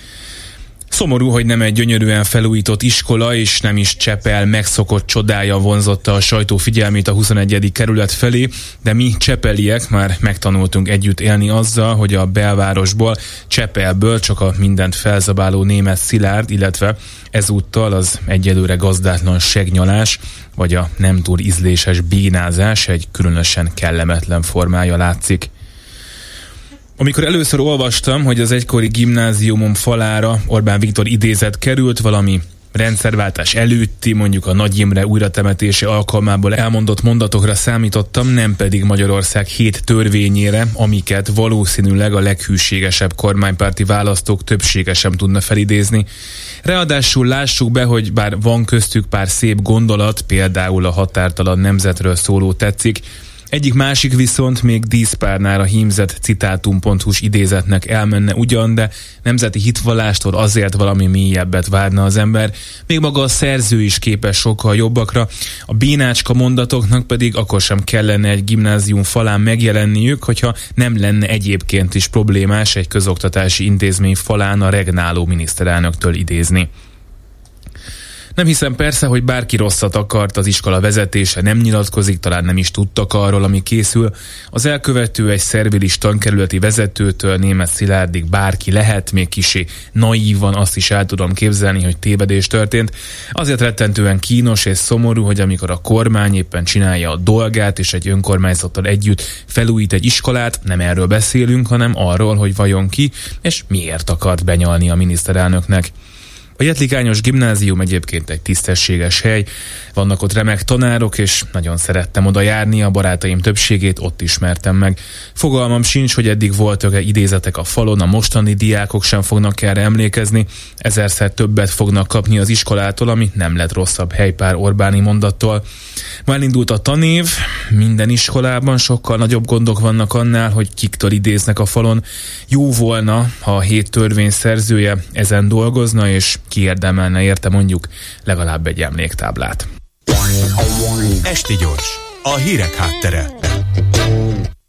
Szomorú, hogy nem egy gyönyörűen felújított iskola és nem is Csepel megszokott csodája vonzotta a sajtó figyelmét a 21. kerület felé, de mi csepeliek már megtanultunk együtt élni azzal, hogy a belvárosból, Csepelből csak a mindent felzabáló német Szilárd, illetve ezúttal az egyelőre gazdátlan segnyalás, vagy a nem túl ízléses bénázás egy különösen kellemetlen formája látszik. Amikor először olvastam, hogy az egykori gimnáziumom falára Orbán Viktor idézet került, valami rendszerváltás előtti, mondjuk a Nagy Imre újratemetése alkalmából elmondott mondatokra számítottam, nem pedig Magyarország hét törvényére, amiket valószínűleg a leghűségesebb kormánypárti választók többsége sem tudna felidézni. Ráadásul lássuk be, hogy bár van köztük pár szép gondolat, például a határtalan nemzetről szóló tetszik, egyik másik viszont még díszpárnára hímzett citátum.hu-s idézetnek elmenne ugyan, de nemzeti hitvallástól azért valami mélyebbet várna az ember, még maga a szerző is képes sokkal jobbakra, a bénácska mondatoknak pedig akkor sem kellene egy gimnázium falán megjelenniük, hogyha nem lenne egyébként is problémás egy közoktatási intézmény falán a regnáló miniszterelnöktől idézni. Nem hiszem persze, hogy bárki rosszat akart, az iskola vezetése nem nyilatkozik, talán nem is tudtak arról, ami készül. Az elkövető egy szervilis tankerületi vezetőtől német Szilárdig bárki lehet, még kisé naívan azt is el tudom képzelni, hogy tévedés történt. Azért rettentően kínos és szomorú, hogy amikor a kormány éppen csinálja a dolgát, és egy önkormányzattal együtt felújít egy iskolát, nem erről beszélünk, hanem arról, hogy vajon ki és miért akart benyalni a miniszterelnöknek. A Jetlikányos gimnázium egyébként egy tisztességes hely, vannak ott remek tanárok, és nagyon szerettem oda járni, a barátaim többségét ott ismertem meg. Fogalmam sincs, hogy eddig voltak-e idézetek a falon, a mostani diákok sem fognak erre emlékezni, ezerszer többet fognak kapni az iskolától, ami nem lett rosszabb helypár Orbáni mondattól. Már indult a tanév, minden iskolában sokkal nagyobb gondok vannak annál, hogy kiktől idéznek a falon. Jó volna, ha a hét törvény szerzője ezen dolgozna, és kiérdemelne érte mondjuk legalább egy emléktáblát. Esti gyors, a hírek háttere.